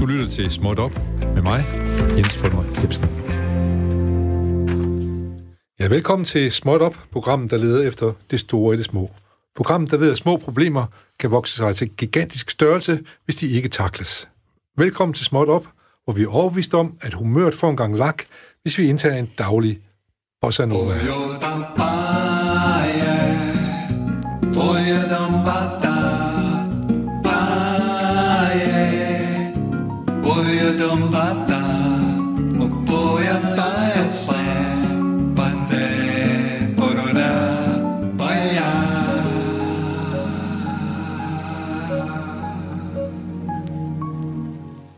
Du lytter til Småt Op med mig, Jens Fulmer Jebsen. Ja, velkommen til Småt Op, programmet, der leder efter det store i det små. Programmet, der ved, at små problemer kan vokse sig til gigantisk størrelse, hvis de ikke takles. Velkommen til Småt Op, hvor vi er overbevist om, at humøret får en gang lak, hvis vi indtager en daglig bossa nova.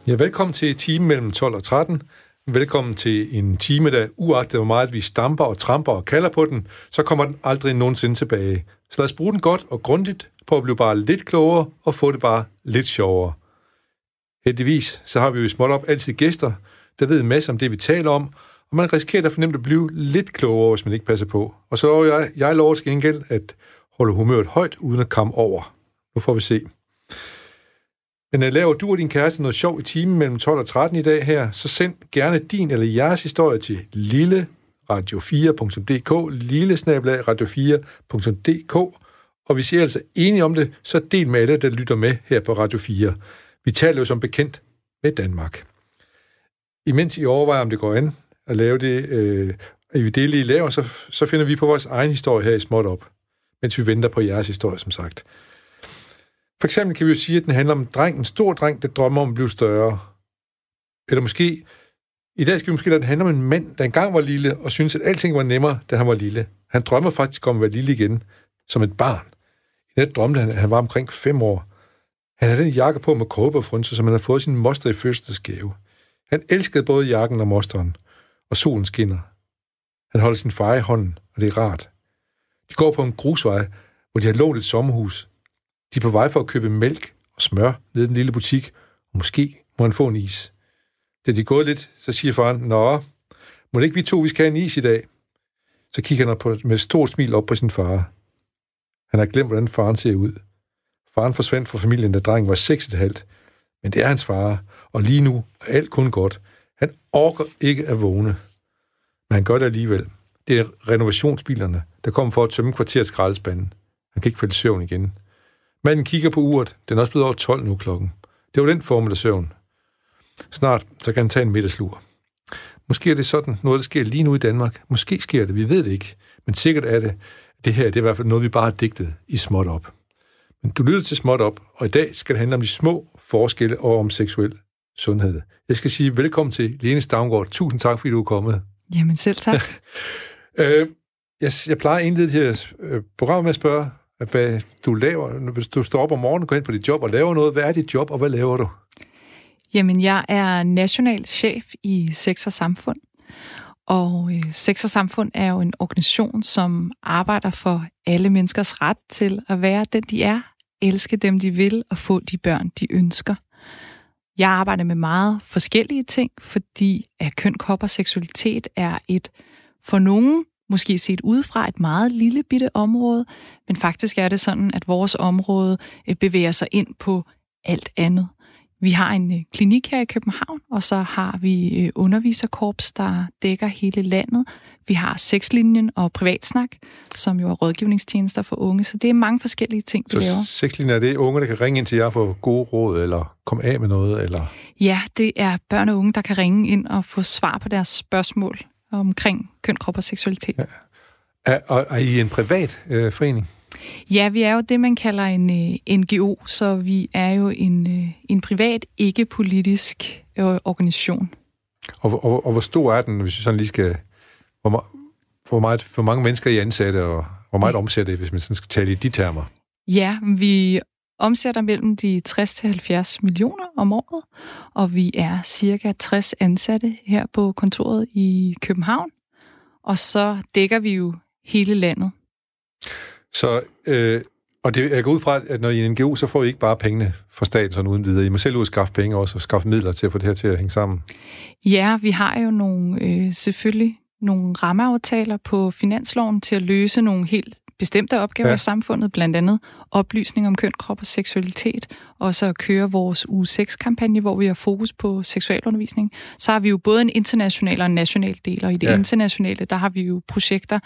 Ja, velkommen til time mellem 12 og 13. Velkommen til en time, der uagtet hvor meget vi stamper og tramper og kalder på den, så kommer den aldrig nogensinde tilbage. Så lad os bruge den godt og grundigt på at blive bare lidt klogere og få det bare lidt sjovere. Heldigvis så har vi jo i småt op altid gæster, der ved en masse om det, vi taler om, og man risikerer da fornemt at blive lidt klogere, hvis man ikke passer på. Og så lover jeg, jeg lover til gengæld at holde humøret højt, uden at komme over. Nu får vi se. Men øh, laver du og din kæreste noget sjov i timen mellem 12 og 13 i dag her, så send gerne din eller jeres historie til lille radio4.dk, lille radio4.dk, og hvis I er altså enige om det, så del med alle, der lytter med her på Radio 4. Vi taler jo som bekendt med Danmark. Imens I overvejer, om det går an at lave det, øh, at vi deler I laver, så, så finder vi på vores egen historie her i Småt op, mens vi venter på jeres historie, som sagt. For eksempel kan vi jo sige, at den handler om en dreng, en stor dreng, der drømmer om at blive større. Eller måske, i dag skal vi måske lade den handle om en mand, der engang var lille, og synes, at alting var nemmere, da han var lille. Han drømmer faktisk om at være lille igen, som et barn. I nat drømte han, at han var omkring fem år. Han havde den jakke på med kåberfrunse, som han havde fået sin moster i fødselsdagsgave. Han elskede både jakken og mosteren, og solen skinner. Han holder sin far i hånden, og det er rart. De går på en grusvej, hvor de har lånt et sommerhus. De er på vej for at købe mælk og smør ned i den lille butik, og måske må han få en is. Da de er gået lidt, så siger faren, Nå, må det ikke vi to, vi skal have en is i dag? Så kigger han på, med et stort smil op på sin far. Han har glemt, hvordan faren ser ud. Faren forsvandt fra familien, da drengen var 6,5. Men det er hans far, og lige nu er alt kun godt. Han orker ikke at vågne. Men han gør det alligevel. Det er renovationsbilerne, der kommer for at tømme kvarterets skraldespanden. Han kan ikke falde i søvn igen. Manden kigger på uret. Den er også blevet over 12 nu klokken. Det var den formel af søvn. Snart så kan han tage en middagslur. Måske er det sådan noget, der sker lige nu i Danmark. Måske sker det, vi ved det ikke. Men sikkert er det. Det her det er i hvert fald noget, vi bare har digtet i småt op. Men du lytter til småt op, og i dag skal det handle om de små forskelle og om seksuel sundhed. Jeg skal sige velkommen til Lene Stavngård. Tusind tak, fordi du er kommet. Jamen selv tak. øh, jeg, jeg plejer at indlede det her øh, program med at spørge, hvad du laver. Hvis du står op om morgenen går ind på dit job og laver noget, hvad er dit job, og hvad laver du? Jamen, jeg er national chef i Sex og Samfund. Og øh, Sex og Samfund er jo en organisation, som arbejder for alle menneskers ret til at være den, de er, elske dem, de vil, og få de børn, de ønsker. Jeg arbejder med meget forskellige ting, fordi at køn, krop og seksualitet er et for nogen måske set udefra et meget lille bitte område, men faktisk er det sådan, at vores område øh, bevæger sig ind på alt andet. Vi har en øh, klinik her i København, og så har vi øh, underviserkorps, der dækker hele landet. Vi har sexlinjen og privatsnak, som jo er rådgivningstjenester for unge, så det er mange forskellige ting, vi så laver. Sexlinjen er det unge, der kan ringe ind til jer for gode råd, eller komme af med noget? Eller? Ja, det er børn og unge, der kan ringe ind og få svar på deres spørgsmål omkring køn, krop og seksualitet. Ja. Er, og er I en privat øh, forening? Ja, vi er jo det, man kalder en øh, NGO, så vi er jo en, øh, en privat, ikke-politisk øh, organisation. Og, og, og hvor stor er den, hvis vi sådan lige skal... Hvor, hvor, meget, hvor mange mennesker er I ansatte, og hvor meget omsætter I, hvis man sådan skal tale i de termer? Ja, vi omsætter mellem de 60 til 70 millioner om året, og vi er cirka 60 ansatte her på kontoret i København. Og så dækker vi jo hele landet. Så, øh, og det, jeg går ud fra, at når I er en NGO, så får I ikke bare pengene fra staten sådan uden videre. I må selv ud og skaffe penge også, og skaffe midler til at få det her til at hænge sammen. Ja, vi har jo nogle, øh, selvfølgelig nogle rammeaftaler på finansloven til at løse nogle helt bestemte opgaver ja. i samfundet, blandt andet oplysning om køn, krop og seksualitet, og så køre vores uge 6-kampagne, hvor vi har fokus på seksualundervisning. Så har vi jo både en international og en national del, og i det ja. internationale, der har vi jo projekter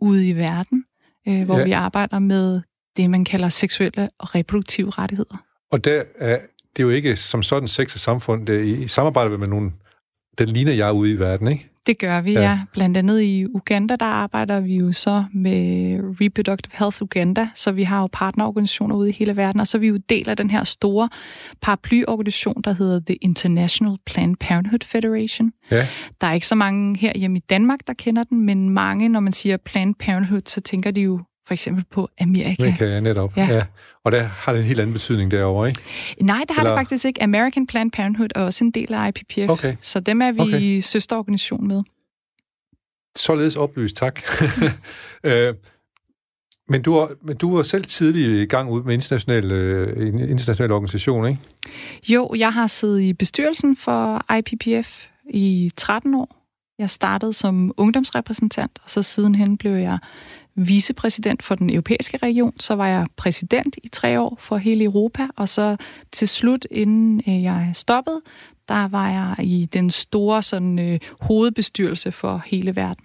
ude i verden, øh, hvor ja. vi arbejder med det, man kalder seksuelle og reproduktive rettigheder. Og der er, det er jo ikke som sådan sex og samfund, det er i samarbejde med nogen, den ligner jeg ude i verden, ikke? Det gør vi, ja. ja. Blandt andet i Uganda, der arbejder vi jo så med Reproductive Health Uganda, så vi har jo partnerorganisationer ude i hele verden, og så er vi jo del af den her store paraplyorganisation, der hedder The International Planned Parenthood Federation. Ja. Der er ikke så mange her hjemme i Danmark, der kender den, men mange, når man siger Planned Parenthood, så tænker de jo for eksempel på Amerika. Amerika, netop. Ja. ja. Og der har det en helt anden betydning derovre, ikke? Nej, det har Eller... det faktisk ikke. American Planned Parenthood er også en del af IPPF, okay. så dem er vi okay. søsterorganisation med. Således oplyst, tak. øh, men du, var, men du var selv tidlig i gang ud med international, øh, international organisation, ikke? Jo, jeg har siddet i bestyrelsen for IPPF i 13 år. Jeg startede som ungdomsrepræsentant, og så sidenhen blev jeg vicepræsident for den europæiske region, så var jeg præsident i tre år for hele Europa, og så til slut, inden øh, jeg stoppede, der var jeg i den store sådan, øh, hovedbestyrelse for hele verden.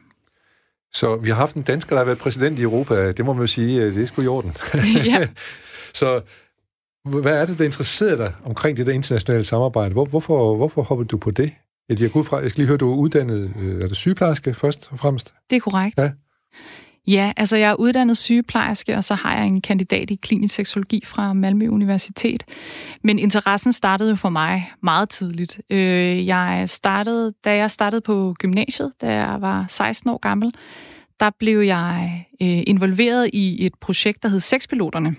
Så vi har haft en dansker, der har været præsident i Europa. Det må man jo sige, øh, det er sgu i orden. ja. så hvad er det, der interesserer dig omkring det der internationale samarbejde? Hvor, hvorfor, hvorfor hoppede du på det? Jeg, jeg, fra, jeg skal lige høre, du er uddannet, er du sygeplejerske først og fremmest? Det er korrekt. Ja. Ja, altså jeg er uddannet sygeplejerske, og så har jeg en kandidat i klinisk seksologi fra Malmø Universitet. Men interessen startede jo for mig meget tidligt. Øh, jeg startede, da jeg startede på gymnasiet, da jeg var 16 år gammel, der blev jeg øh, involveret i et projekt, der hed Sexpiloterne,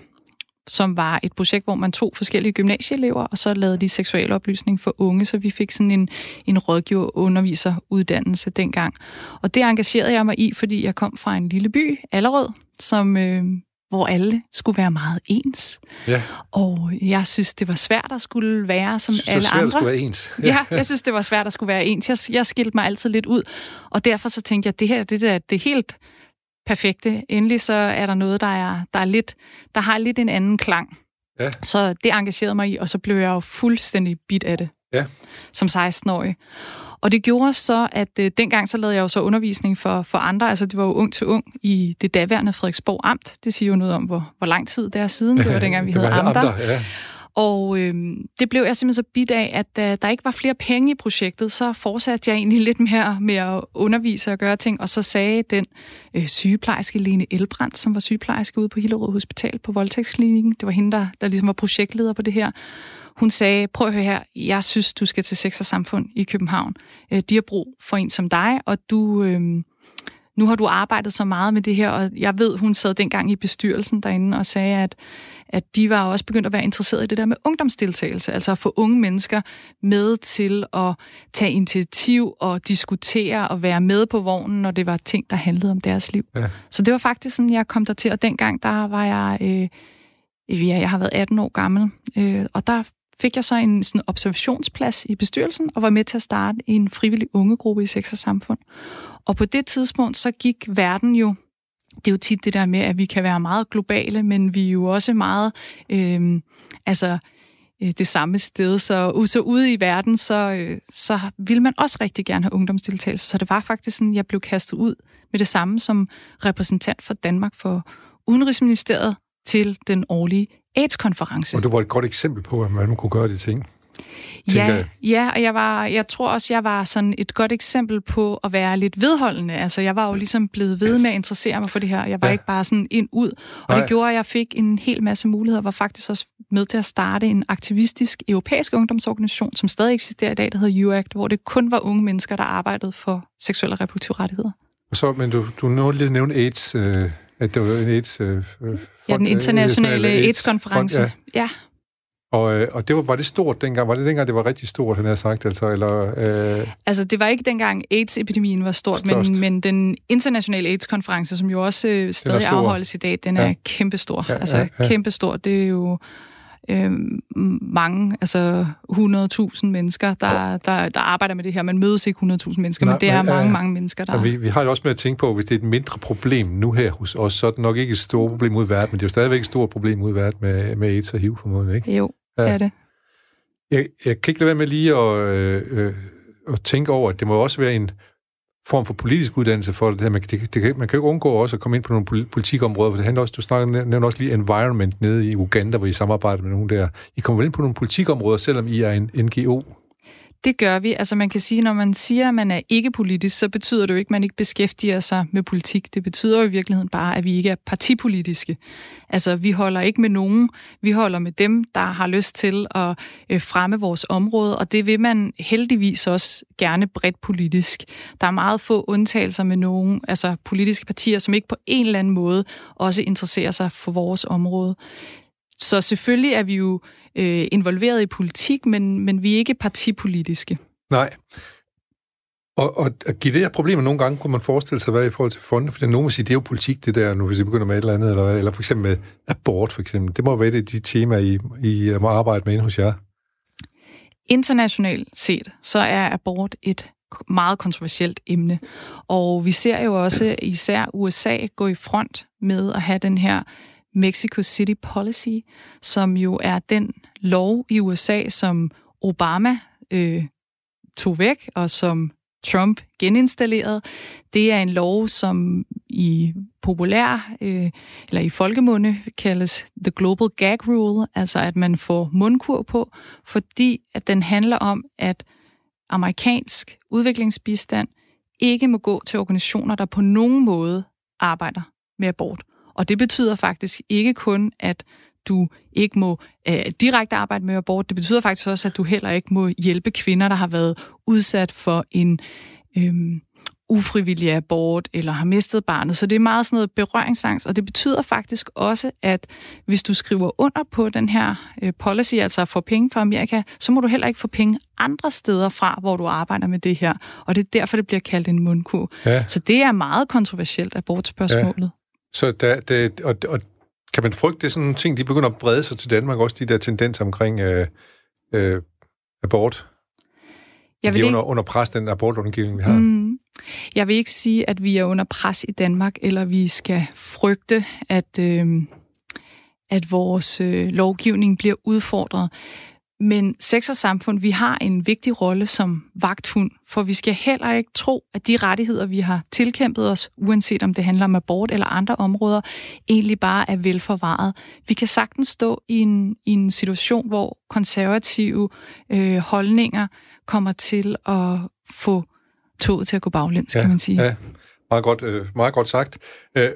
som var et projekt, hvor man tog forskellige gymnasieelever, og så lavede de seksuel oplysning for unge, så vi fik sådan en, en rådgiver-underviser-uddannelse dengang. Og det engagerede jeg mig i, fordi jeg kom fra en lille by, Allerød, som, øh, hvor alle skulle være meget ens. Ja. Og jeg synes, det var svært at skulle være som synes, alle det var svært andre. At skulle være ens. Ja. ja, jeg synes, det var svært at skulle være ens. Jeg, jeg skilte mig altid lidt ud, og derfor så tænkte jeg, at det her det, der, det er helt perfekte. Endelig så er der noget, der, er, der, er lidt, der har lidt en anden klang. Ja. Så det engagerede mig i, og så blev jeg jo fuldstændig bit af det. Ja. Som 16-årig. Og det gjorde så, at øh, dengang så lavede jeg jo så undervisning for, for andre. Altså det var jo ung til ung i det daværende Frederiksborg Amt. Det siger jo noget om, hvor, hvor lang tid det er siden. Det var dengang, vi havde amter. amter ja. Og øh, det blev jeg simpelthen så bit af, at da der ikke var flere penge i projektet, så fortsatte jeg egentlig lidt mere med at undervise og gøre ting. Og så sagde den øh, sygeplejerske Lene Elbrandt, som var sygeplejerske ude på Hillerød Hospital på Voldtægtsklinikken, det var hende, der, der ligesom var projektleder på det her, hun sagde, prøv at høre her, jeg synes, du skal til Sex og Samfund i København. Øh, de har brug for en som dig, og du... Øh, nu har du arbejdet så meget med det her, og jeg ved, hun sad dengang i bestyrelsen derinde og sagde, at, at de var også begyndt at være interesseret i det der med ungdomsdeltagelse, altså at få unge mennesker med til at tage initiativ og diskutere og være med på vognen, når det var ting, der handlede om deres liv. Ja. Så det var faktisk sådan, jeg kom der til, og dengang der var jeg, øh, ja, jeg har været 18 år gammel, øh, og der fik jeg så en sådan observationsplads i bestyrelsen og var med til at starte en frivillig ungegruppe i Sex og Samfund. Og på det tidspunkt, så gik verden jo det er jo tit det der med, at vi kan være meget globale, men vi er jo også meget øh, altså, øh, det samme sted. Så, så ude i verden, så, øh, så vil man også rigtig gerne have ungdomsdeltagelse. Så det var faktisk sådan, jeg blev kastet ud med det samme som repræsentant for Danmark for Udenrigsministeriet til den årlige AIDS-konference. Og du var et godt eksempel på, at man kunne gøre de ting. Ja, jeg. ja, og jeg, var, jeg tror også, jeg var sådan et godt eksempel på at være lidt vedholdende. Altså, jeg var jo ligesom blevet ved med at interessere mig for det her. Jeg var ja. ikke bare sådan ind ud. Og Nej. det gjorde, at jeg fik en hel masse muligheder. var faktisk også med til at starte en aktivistisk europæisk ungdomsorganisation, som stadig eksisterer i dag, der hedder UACT, hvor det kun var unge mennesker, der arbejdede for seksuelle og reproduktive rettigheder. Så, men du, du nåede lige at nævne AIDS, øh, at det var en AIDS... Øh, ja, den internationale AIDS-konference. AIDS ja. ja. Og, øh, og det var, var det stort dengang? Var det dengang, det var rigtig stort, han havde sagt? Altså, eller, øh... altså det var ikke dengang AIDS-epidemien var stort, men, men den internationale AIDS-konference, som jo også øh, stadig afholdes i dag, den er ja. kæmpestor. Ja, altså ja, ja. kæmpestor. Det er jo øh, mange, altså 100.000 mennesker, der, der, der arbejder med det her. Man mødes ikke 100.000 mennesker, Nej, men det er men, mange, øh, mange mennesker, der... Vi, vi har det også med at tænke på, hvis det er et mindre problem nu her hos os, så er det nok ikke et stort problem ud i verden, men det er jo stadigvæk et stort problem ud i verden med, med AIDS og HIV formodentlig, ikke? Jo, ja. det er det. Jeg, jeg kan ikke lade være med lige at, øh, øh, at tænke over, at det må også være en form for politisk uddannelse for det. Man, det, det, man kan jo ikke undgå også at komme ind på nogle politikområder, for det handler også, du snakker, nævner også lige environment nede i Uganda, hvor I samarbejder med nogen der. I kommer vel ind på nogle politikområder, selvom I er en NGO? Det gør vi. Altså man kan sige, når man siger, at man er ikke politisk, så betyder det jo ikke, at man ikke beskæftiger sig med politik. Det betyder jo i virkeligheden bare, at vi ikke er partipolitiske. Altså vi holder ikke med nogen. Vi holder med dem, der har lyst til at øh, fremme vores område, og det vil man heldigvis også gerne bredt politisk. Der er meget få undtagelser med nogen, altså politiske partier, som ikke på en eller anden måde også interesserer sig for vores område. Så selvfølgelig er vi jo øh, involveret i politik, men, men vi er ikke partipolitiske. Nej. Og, og at give det her problemer nogle gange, kunne man forestille sig, hvad i forhold til fonde, for nogen vil sige, det er jo politik, det der, nu hvis I begynder med et eller andet, eller, eller for eksempel med abort, for eksempel. Det må være det de temaer, I, I må arbejde med inde hos jer. Internationalt set, så er abort et meget kontroversielt emne. Og vi ser jo også især USA gå i front med at have den her Mexico City Policy, som jo er den lov i USA, som Obama øh, tog væk, og som Trump geninstallerede. Det er en lov, som i populær øh, eller i folkemunde kaldes The Global Gag Rule, altså at man får mundkur på, fordi at den handler om, at amerikansk udviklingsbistand ikke må gå til organisationer, der på nogen måde arbejder med abort. Og det betyder faktisk ikke kun, at du ikke må øh, direkte arbejde med abort. Det betyder faktisk også, at du heller ikke må hjælpe kvinder, der har været udsat for en øh, ufrivillig abort eller har mistet barnet. Så det er meget sådan noget berøringsangst, og det betyder faktisk også, at hvis du skriver under på den her øh, policy, altså at få penge fra Amerika, så må du heller ikke få penge andre steder fra, hvor du arbejder med det her. Og det er derfor, det bliver kaldt en mundkur. Ja. Så det er meget kontroversielt, abortspørgsmålet. Ja. Så der, det, og, og kan man frygte, sådan nogle ting, de begynder at brede sig til Danmark, også de der tendenser omkring øh, øh, abort? Jeg vil de er under, ikke... under pres, den abortundergivning, vi har. Mm. Jeg vil ikke sige, at vi er under pres i Danmark, eller vi skal frygte, at, øh, at vores øh, lovgivning bliver udfordret. Men sex og samfund, vi har en vigtig rolle som vagthund, for vi skal heller ikke tro, at de rettigheder, vi har tilkæmpet os, uanset om det handler om abort eller andre områder, egentlig bare er velforvaret. Vi kan sagtens stå i en, i en situation, hvor konservative øh, holdninger kommer til at få toget til at gå baglæns, ja, kan man sige. Ja, meget godt, øh, meget godt sagt. Øh,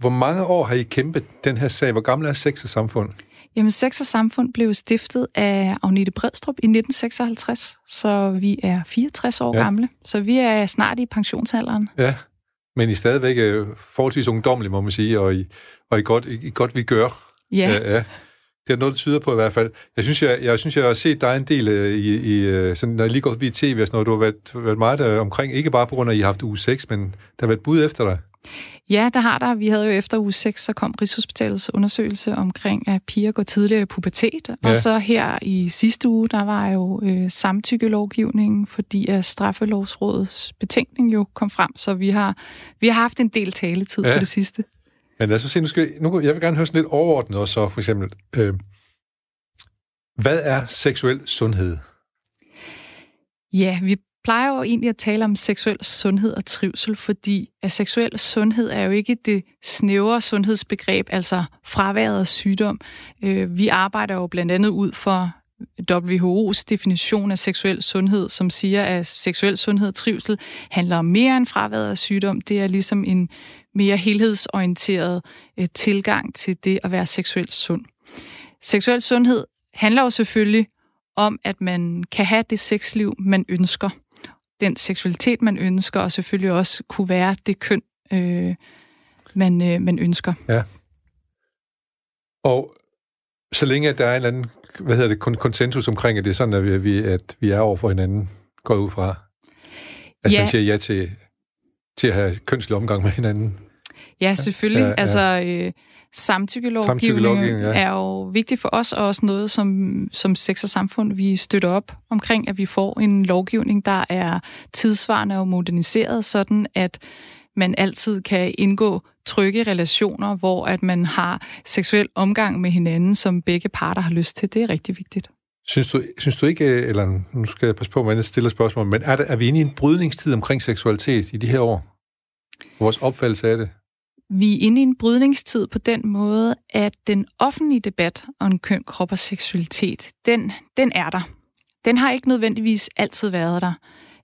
hvor mange år har I kæmpet den her sag? Hvor gammel er sex og samfund? Jamen, Sex og Samfund blev stiftet af Agnete Bredstrup i 1956, så vi er 64 år ja. gamle, så vi er snart i pensionsalderen. Ja, men I er stadigvæk øh, forholdsvis ungdommelige, må man sige, og I, og I, godt, I, I godt vi gør. Ja. ja, ja. Det er noget, det tyder på i hvert fald. Jeg synes, jeg, jeg, synes, jeg har set dig en del øh, i, i øh, sådan, når jeg lige går forbi tv og sådan noget, du har været, været meget omkring, ikke bare på grund af, at I har haft uge 6, men der har været bud efter dig. Ja, der har der. Vi havde jo efter uge 6, så kom Rigshospitalets undersøgelse omkring, at piger går tidligere i pubertet. Ja. Og så her i sidste uge, der var jo øh, samtykkelovgivningen, fordi at straffelovsrådets betænkning jo kom frem. Så vi har, vi har haft en del taletid ja. på det sidste. Men lad os se, nu skal, nu, jeg vil gerne høre sådan lidt overordnet også, så for eksempel. Øh, hvad er seksuel sundhed? Ja, vi plejer jo egentlig at tale om seksuel sundhed og trivsel, fordi at seksuel sundhed er jo ikke det snævre sundhedsbegreb, altså fraværet af sygdom. Øh, vi arbejder jo blandt andet ud for WHO's definition af seksuel sundhed, som siger, at seksuel sundhed og trivsel handler om mere end fraværet af sygdom. Det er ligesom en mere helhedsorienteret øh, tilgang til det at være seksuelt sund. Seksuel sundhed handler jo selvfølgelig om, at man kan have det sexliv, man ønsker den seksualitet, man ønsker, og selvfølgelig også kunne være det køn, øh, man, øh, man ønsker. Ja. Og så længe at der er en eller anden hvad hedder det, konsensus omkring, at det er sådan, at vi, at vi er over for hinanden, går ud fra. Altså ja. man siger ja til, til at have kønslig omgang med hinanden. Ja, selvfølgelig. Ja, ja. Altså, øh, samtykkelovgivningen ja. er jo vigtig for os, og også noget, som, som sex og samfund, vi støtter op omkring, at vi får en lovgivning, der er tidsvarende og moderniseret, sådan at man altid kan indgå trygge relationer, hvor at man har seksuel omgang med hinanden, som begge parter har lyst til. Det er rigtig vigtigt. Synes du, synes du ikke, eller nu skal jeg passe på, at jeg stiller spørgsmål, men er, det, er vi inde i en brydningstid omkring seksualitet i de her år? Vores opfattelse af det? Vi er inde i en brydningstid på den måde, at den offentlige debat om køn, krop og seksualitet, den, den er der. Den har ikke nødvendigvis altid været der.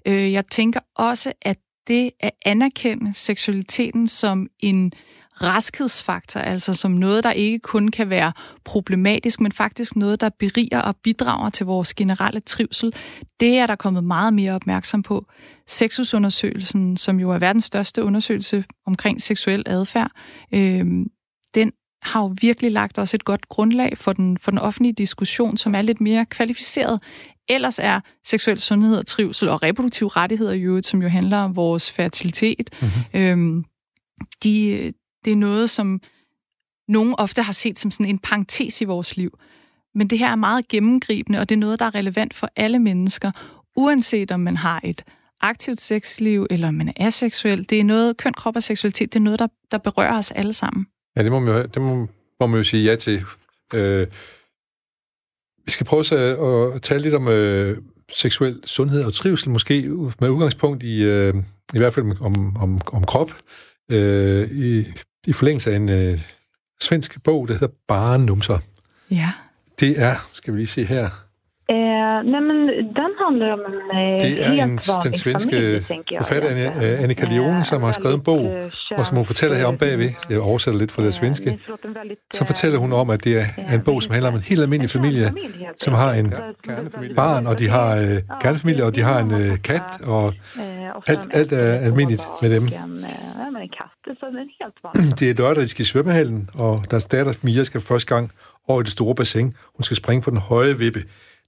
Øh, jeg tænker også, at det at anerkende seksualiteten som en raskedsfaktor, altså som noget, der ikke kun kan være problematisk, men faktisk noget, der beriger og bidrager til vores generelle trivsel, det er der kommet meget mere opmærksom på. Sexusundersøgelsen, som jo er verdens største undersøgelse omkring seksuel adfærd, øh, den har jo virkelig lagt os et godt grundlag for den, for den offentlige diskussion, som er lidt mere kvalificeret ellers er seksuel sundhed og trivsel og reproduktive rettigheder i øvrigt, som jo handler om vores fertilitet, mm-hmm. øhm, de, det er noget, som nogen ofte har set som sådan en parentes i vores liv. Men det her er meget gennemgribende, og det er noget, der er relevant for alle mennesker, uanset om man har et aktivt sexliv, eller om man er aseksuel. Det er noget, køn, krop og seksualitet, det er noget, der, der berører os alle sammen. Ja, det må man jo, det må, må man jo sige ja til. Øh, vi skal prøve at, at tale lidt om øh, seksuel sundhed og trivsel, måske med udgangspunkt i, øh, i hvert fald om, om, om krop, øh, i, i forlængelse af en øh, svensk bog, der hedder Bare Numser. Ja. Det er, skal vi lige se her, Eh, nej, men den handlar om en eh, Det er en, den svenske forfatter Annika, Annika Leone, som har skrevet en bog, og som hun fortæller her om bagved, jeg oversætter lidt fra det svenske, så fortæller hun om, at det er en bog, som handler om en helt almindelig familie, som har en barn, og de har uh, kernefamilie, og de har en uh, kat, og alt, alt er almindeligt med dem. Det er lørdag, de skal i svømmehallen, og deres datter Mia skal første gang over i det store bassin. Hun skal springe på den høje vippe.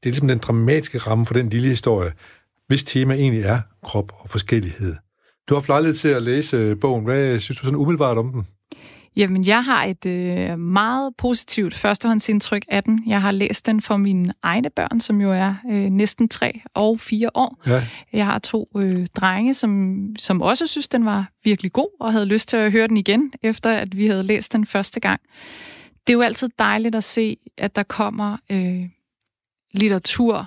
Det er ligesom den dramatiske ramme for den lille historie, hvis tema egentlig er krop og forskellighed. Du har haft lejlighed til at læse bogen. Hvad synes du sådan umiddelbart om den? Jamen, jeg har et øh, meget positivt førstehåndsindtryk af den. Jeg har læst den for mine egne børn, som jo er øh, næsten tre og fire år. Ja. Jeg har to øh, drenge, som, som også synes, den var virkelig god, og havde lyst til at høre den igen, efter at vi havde læst den første gang. Det er jo altid dejligt at se, at der kommer øh, litteratur,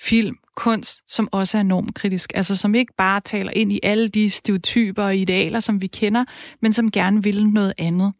film, kunst, som også er enormt kritisk. Altså som ikke bare taler ind i alle de stereotyper og idealer, som vi kender, men som gerne vil noget andet.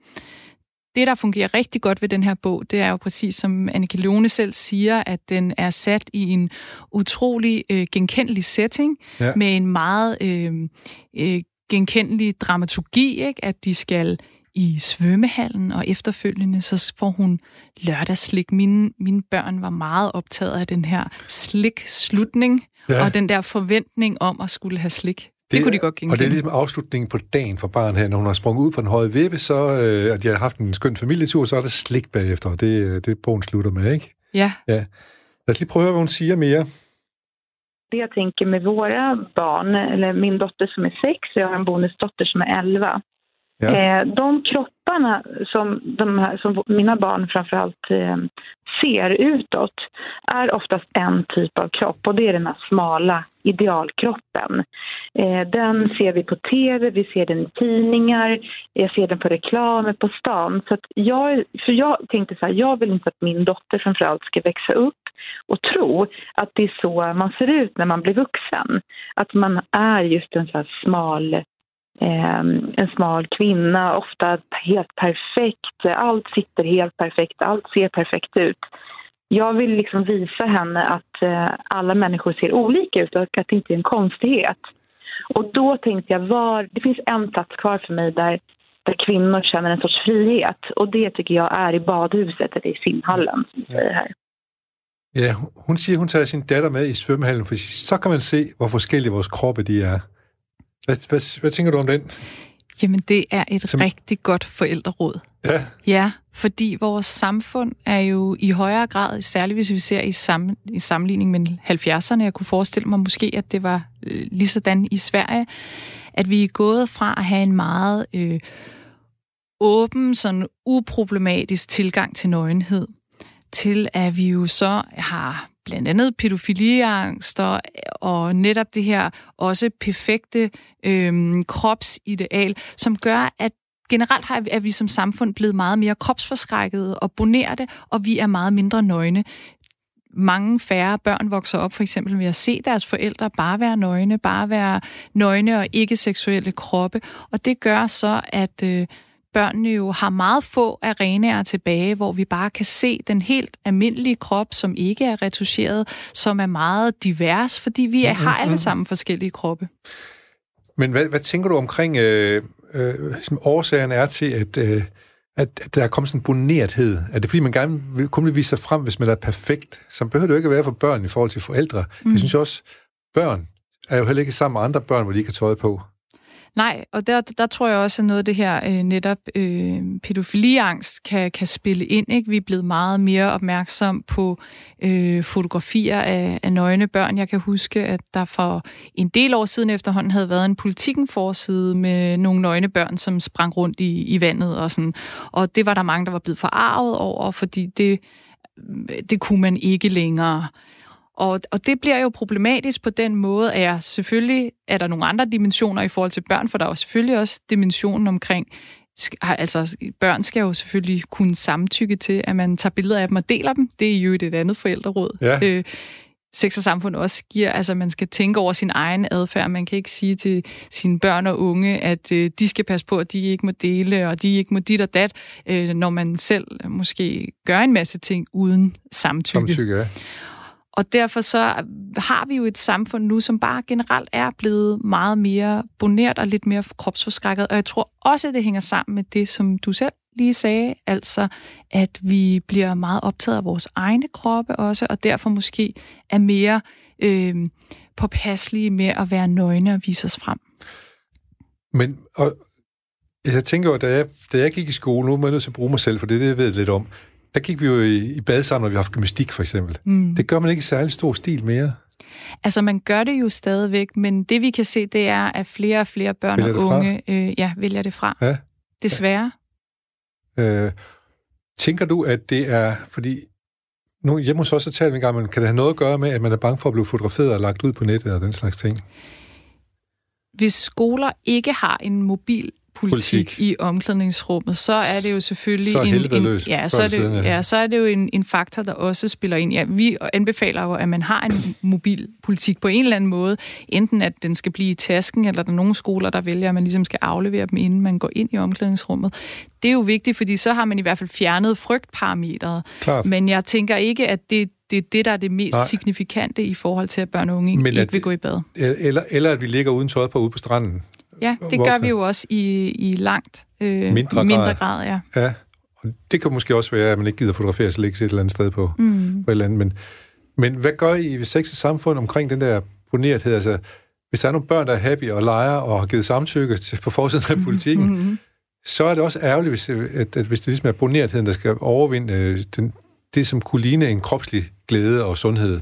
Det, der fungerer rigtig godt ved den her bog, det er jo præcis som Annika Leone selv siger, at den er sat i en utrolig øh, genkendelig setting, ja. med en meget øh, øh, genkendelig dramaturgi, ikke? at de skal i svømmehallen, og efterfølgende så får hun lørdagsslik. Mine, mine børn var meget optaget af den her slik-slutning, ja. og den der forventning om at skulle have slik. Det, det kunne de godt genkende. Og det er ligesom afslutningen på dagen for barn her. Når hun har sprunget ud fra den høje vippe, så øh, at de har haft en skøn familietur, så er der slik bagefter. Og det, det bogen slutter med, ikke? Ja. ja. Lad os lige prøve at høre, hvad hun siger mere. Det jag tänker med våra barn, eller min dotter som är sex och jag har en bonusdotter som är 11. Ja. Eh, de kropparna som, de här, som mina barn framförallt eh, ser utåt är oftast en typ av kropp och det är den här smala idealkroppen. Eh, den ser vi på tv, vi ser den i tidningar, jag ser den på reklamer på stan. Så jag, för jag tänkte så här, jag vill inte att min dotter framförallt ska växa upp och tro att det är så man ser ut när man blir vuxen. Att man är just en så här smal en smal kvinna, ofta helt perfekt. Allt sitter helt perfekt, allt ser perfekt ut. Jag vill liksom visa henne att eh, alla människor ser olika ut och att det inte är en konstighet. Och då tänkte jag, var, det finns en plats kvar för mig där, där kvinnor känner en sorts frihet. Och det tycker jag är i badhuset eller i simhallen, som ja. säger här. Ja, hun siger, hun tager sin datter med i svømmehallen, for så kan man se, hvor forskellige vores kroppe de er. Hvad, hvad, hvad tænker du om den? Jamen, det er et Som... rigtig godt forældreråd. Ja. Ja, fordi vores samfund er jo i højere grad, særligt hvis vi ser i, sam, i sammenligning med 70'erne, jeg kunne forestille mig måske, at det var øh, lige sådan i Sverige, at vi er gået fra at have en meget øh, åben, sådan uproblematisk tilgang til nøgenhed, til at vi jo så har blandt andet pædofiliangster og, og netop det her også perfekte øh, kropsideal, som gør, at generelt har, er vi som samfund blevet meget mere kropsforskrækket og bonerte, og vi er meget mindre nøgne mange færre børn vokser op for eksempel ved at se deres forældre bare være nøgne, bare være nøgne og ikke seksuelle kroppe. Og det gør så, at øh, børnene jo har meget få arenaer tilbage, hvor vi bare kan se den helt almindelige krop, som ikke er retuscheret, som er meget divers, fordi vi er, har alle sammen forskellige kroppe. Men hvad, hvad tænker du omkring øh, øh, årsagen er til, at, øh, at, at der er kommet sådan en bonerethed? Er det fordi, man gerne vil, kun vil vise sig frem, hvis man er perfekt? Så behøver det jo ikke at være for børn i forhold til forældre. Mm. Jeg synes også, børn er jo heller ikke sammen med andre børn, hvor de ikke har tøjet på. Nej, og der, der tror jeg også, at noget af det her øh, netop øh, pædofiliangst kan, kan spille ind. Ikke? Vi er blevet meget mere opmærksom på øh, fotografier af, af nøgne børn. Jeg kan huske, at der for en del år siden efterhånden havde været en politikken forside med nogle nøgne børn, som sprang rundt i, i vandet. Og, sådan. og det var der mange, der var blevet forarvet over, fordi det, det kunne man ikke længere. Og, og det bliver jo problematisk på den måde, at jeg selvfølgelig er der nogle andre dimensioner i forhold til børn, for der er jo selvfølgelig også dimensionen omkring, altså børn skal jo selvfølgelig kunne samtykke til, at man tager billeder af dem og deler dem. Det er jo et andet forældreråd. Ja. Øh, sex og samfund også giver, altså man skal tænke over sin egen adfærd. Man kan ikke sige til sine børn og unge, at øh, de skal passe på, at de ikke må dele, og de ikke må dit og dat, øh, når man selv måske gør en masse ting uden samtykke. Samtykke, ja. Og derfor så har vi jo et samfund nu, som bare generelt er blevet meget mere bonert og lidt mere kropsforskrækket. Og jeg tror også, at det hænger sammen med det, som du selv lige sagde, altså at vi bliver meget optaget af vores egne kroppe også, og derfor måske er mere øh, påpasselige med at være nøgne og vise os frem. Men og, altså, jeg tænker jo, da jeg, da jeg gik i skole, nu er jeg nødt til at bruge mig selv, for det er det, jeg ved lidt om, der gik vi jo i, i bad sammen, når vi har haft gymnastik for eksempel. Mm. Det gør man ikke i særlig stor stil mere. Altså, man gør det jo stadigvæk, men det vi kan se, det er, at flere og flere børn vælger og unge øh, ja, vælger det fra. Ja. Desværre. Ja. Øh, tænker du, at det er, fordi nu hjemme hos os så taler vi engang, men kan det have noget at gøre med, at man er bange for at blive fotograferet og lagt ud på nettet og den slags ting? Hvis skoler ikke har en mobil politik, politik i omklædningsrummet, så er det jo selvfølgelig så er en, en ja, så er det, ja, så er det jo en, en faktor der også spiller ind. Ja, vi anbefaler jo at man har en mobil politik på en eller anden måde, enten at den skal blive i tasken eller der er nogle skoler der vælger at man ligesom skal aflevere dem inden man går ind i omklædningsrummet. Det er jo vigtigt, fordi så har man i hvert fald fjernet frygtparametret. Klart. Men jeg tænker ikke at det det er det, der er det mest Nej. signifikante i forhold til, at børn og unge Men ikke at, vil gå i bad. Eller, eller at vi ligger uden tøj på ude på stranden. Ja, det voksne. gør vi jo også i, i langt øh, mindre, mindre grad. grad ja. ja. Og det kan måske også være, at man ikke gider fotografere sig et eller andet sted på, mm. på et eller andet. Men, men hvad gør I i sex samfund omkring den der ponerethed? Altså, hvis der er nogle børn, der er happy og leger og har givet samtykke på forsiden af politikken, mm-hmm. så er det også ærgerligt, hvis, at, at hvis det ligesom er poneretheden, der skal overvinde øh, den, det, som kunne ligne en kropslig glæde og sundhed.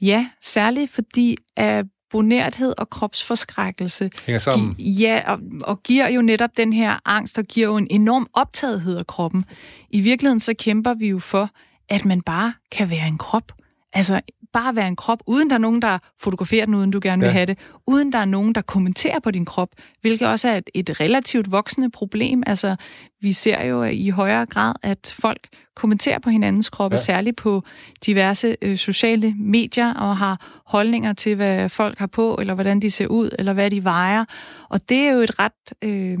Ja, særligt fordi at bonerthed og kropsforskrækkelse. Hænger sammen. Gi- ja, og, og giver jo netop den her angst, og giver jo en enorm optagethed af kroppen. I virkeligheden så kæmper vi jo for, at man bare kan være en krop. Altså bare være en krop, uden der er nogen, der fotograferer den, uden du gerne vil ja. have det, uden der er nogen, der kommenterer på din krop, hvilket også er et, et relativt voksende problem. Altså, vi ser jo i højere grad, at folk kommenterer på hinandens kroppe, ja. særligt på diverse øh, sociale medier, og har holdninger til, hvad folk har på, eller hvordan de ser ud, eller hvad de vejer. Og det er jo et ret... Øh,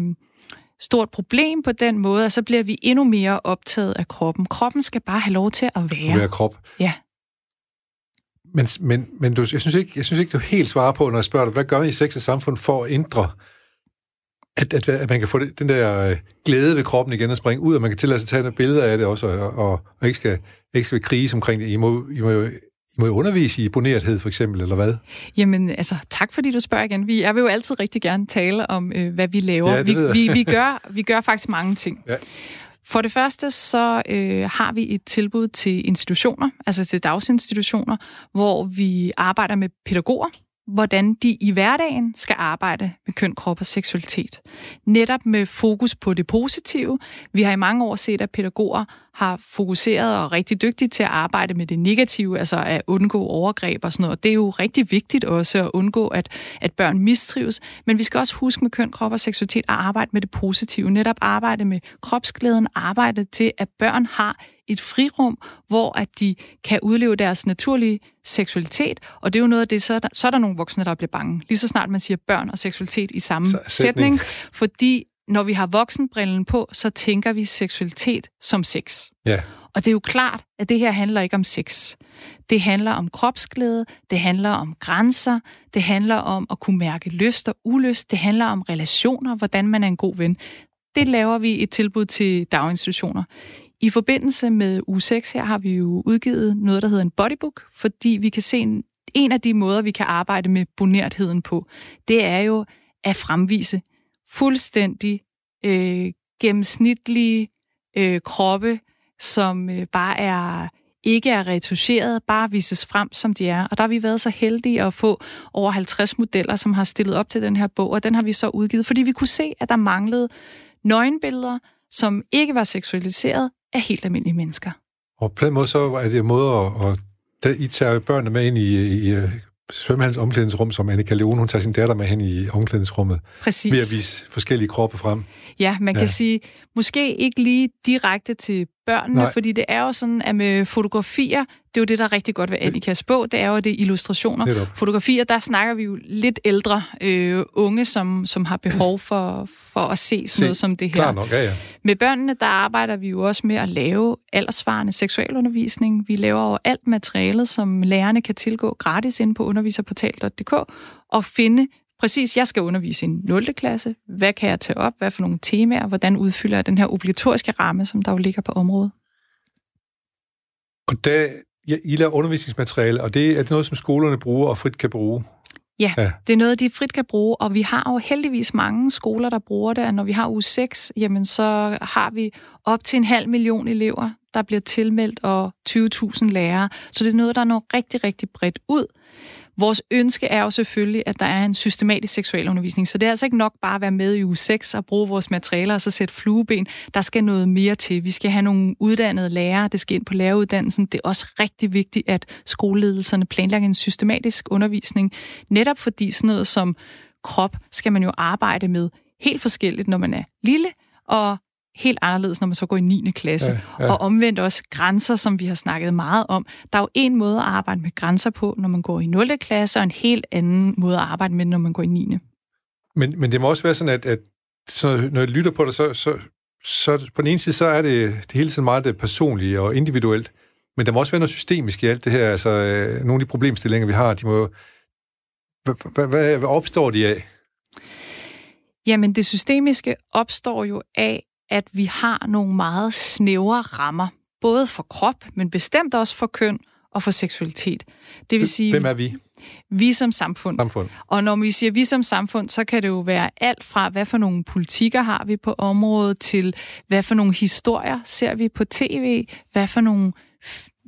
stort problem på den måde, og så bliver vi endnu mere optaget af kroppen. Kroppen skal bare have lov til at være. Være krop. Ja. Men, men, men du, jeg, synes ikke, jeg synes ikke, du helt svarer på, når jeg spørger dig, hvad gør I i sex og samfund for at ændre, at, at, at man kan få det, den der øh, glæde ved kroppen igen og springe ud, og man kan tillade sig at tage nogle billeder af det også, og, og, og ikke, skal, ikke skal krise omkring det. I må, I må jo I må jo undervise i bonerethed, for eksempel, eller hvad? Jamen, altså, tak fordi du spørger igen. Vi, jeg vil jo altid rigtig gerne tale om, øh, hvad vi laver. Ja, vi, vi, vi, gør, vi gør faktisk mange ting. Ja. For det første så øh, har vi et tilbud til institutioner, altså til dagsinstitutioner, hvor vi arbejder med pædagoger, hvordan de i hverdagen skal arbejde med køn, krop og seksualitet. Netop med fokus på det positive. Vi har i mange år set, at pædagoger har fokuseret og er rigtig dygtige til at arbejde med det negative, altså at undgå overgreb og sådan noget. Det er jo rigtig vigtigt også at undgå, at, at børn mistrives. Men vi skal også huske med køn, krop og seksualitet at arbejde med det positive. Netop arbejde med kropsglæden, arbejde til, at børn har et frirum, hvor at de kan udleve deres naturlige seksualitet, og det er jo noget af det, så er der, så er der nogle voksne, der bliver bange. Lige så snart man siger børn og seksualitet i samme sætning, sætning fordi når vi har voksenbrillen på, så tænker vi seksualitet som sex. Ja. Og det er jo klart, at det her handler ikke om sex. Det handler om kropsglæde, det handler om grænser, det handler om at kunne mærke lyst og ulyst, det handler om relationer, hvordan man er en god ven. Det laver vi et tilbud til daginstitutioner. I forbindelse med u 6 her har vi jo udgivet noget, der hedder en bodybook, fordi vi kan se en, en af de måder, vi kan arbejde med bonertheden på, det er jo at fremvise fuldstændig øh, gennemsnitlige øh, kroppe, som øh, bare er ikke er retuscheret, bare vises frem, som de er. Og der har vi været så heldige at få over 50 modeller, som har stillet op til den her bog, og den har vi så udgivet, fordi vi kunne se, at der manglede nøgenbilleder, som ikke var seksualiseret af helt almindelige mennesker. Og på den måde så er det en måde at, at I tager børnene med ind i, i svømmehallens omklædningsrum, som Annika Leone, hun tager sin datter med hen i omklædningsrummet. Præcis. Ved at vise forskellige kroppe frem. Ja, man kan ja. sige, måske ikke lige direkte til børnene, Nej. fordi det er jo sådan, at med fotografier, det er jo det, der er rigtig godt ved Annikas bog, det er jo det illustrationer. Netop. Fotografier, der snakker vi jo lidt ældre øh, unge, som, som har behov for, for at se sådan se, noget som det her. Klar nok, ja, ja. Med børnene, der arbejder vi jo også med at lave aldersvarende seksualundervisning. Vi laver jo alt materialet, som lærerne kan tilgå gratis inde på underviserportal.dk og finde præcis, jeg skal undervise i en 0. klasse. Hvad kan jeg tage op? Hvad for nogle temaer? Hvordan udfylder jeg den her obligatoriske ramme, som der jo ligger på området? Og da ja, I laver undervisningsmateriale, og det er det noget, som skolerne bruger og frit kan bruge? Ja, ja, det er noget, de frit kan bruge, og vi har jo heldigvis mange skoler, der bruger det, og når vi har uge 6, jamen så har vi op til en halv million elever, der bliver tilmeldt, og 20.000 lærere. Så det er noget, der når rigtig, rigtig bredt ud. Vores ønske er jo selvfølgelig, at der er en systematisk seksualundervisning, så det er altså ikke nok bare at være med i uge 6 og bruge vores materialer og så sætte flueben. Der skal noget mere til. Vi skal have nogle uddannede lærere, det skal ind på læreruddannelsen. Det er også rigtig vigtigt, at skoleledelserne planlægger en systematisk undervisning, netop fordi sådan noget som krop skal man jo arbejde med helt forskelligt, når man er lille, og helt anderledes, når man så går i 9. klasse. Ja, ja. Og omvendt også grænser, som vi har snakket meget om. Der er jo en måde at arbejde med grænser på, når man går i 0. klasse, og en helt anden måde at arbejde med, når man går i 9. Men, men det må også være sådan, at, at så, når jeg lytter på det, så, så, så på den ene side, så er det, det hele tiden meget personlige og individuelt. Men der må også være noget systemisk i alt det her. Altså, øh, nogle af de problemstillinger, vi har, de må hvad, hvad opstår de af? Jamen, det systemiske opstår jo af, at vi har nogle meget snævre rammer, både for krop, men bestemt også for køn og for seksualitet. Det vil sige, Hvem er vi? Vi som samfund. samfund. Og når vi siger vi som samfund, så kan det jo være alt fra, hvad for nogle politikker har vi på området, til hvad for nogle historier ser vi på tv, hvad for nogle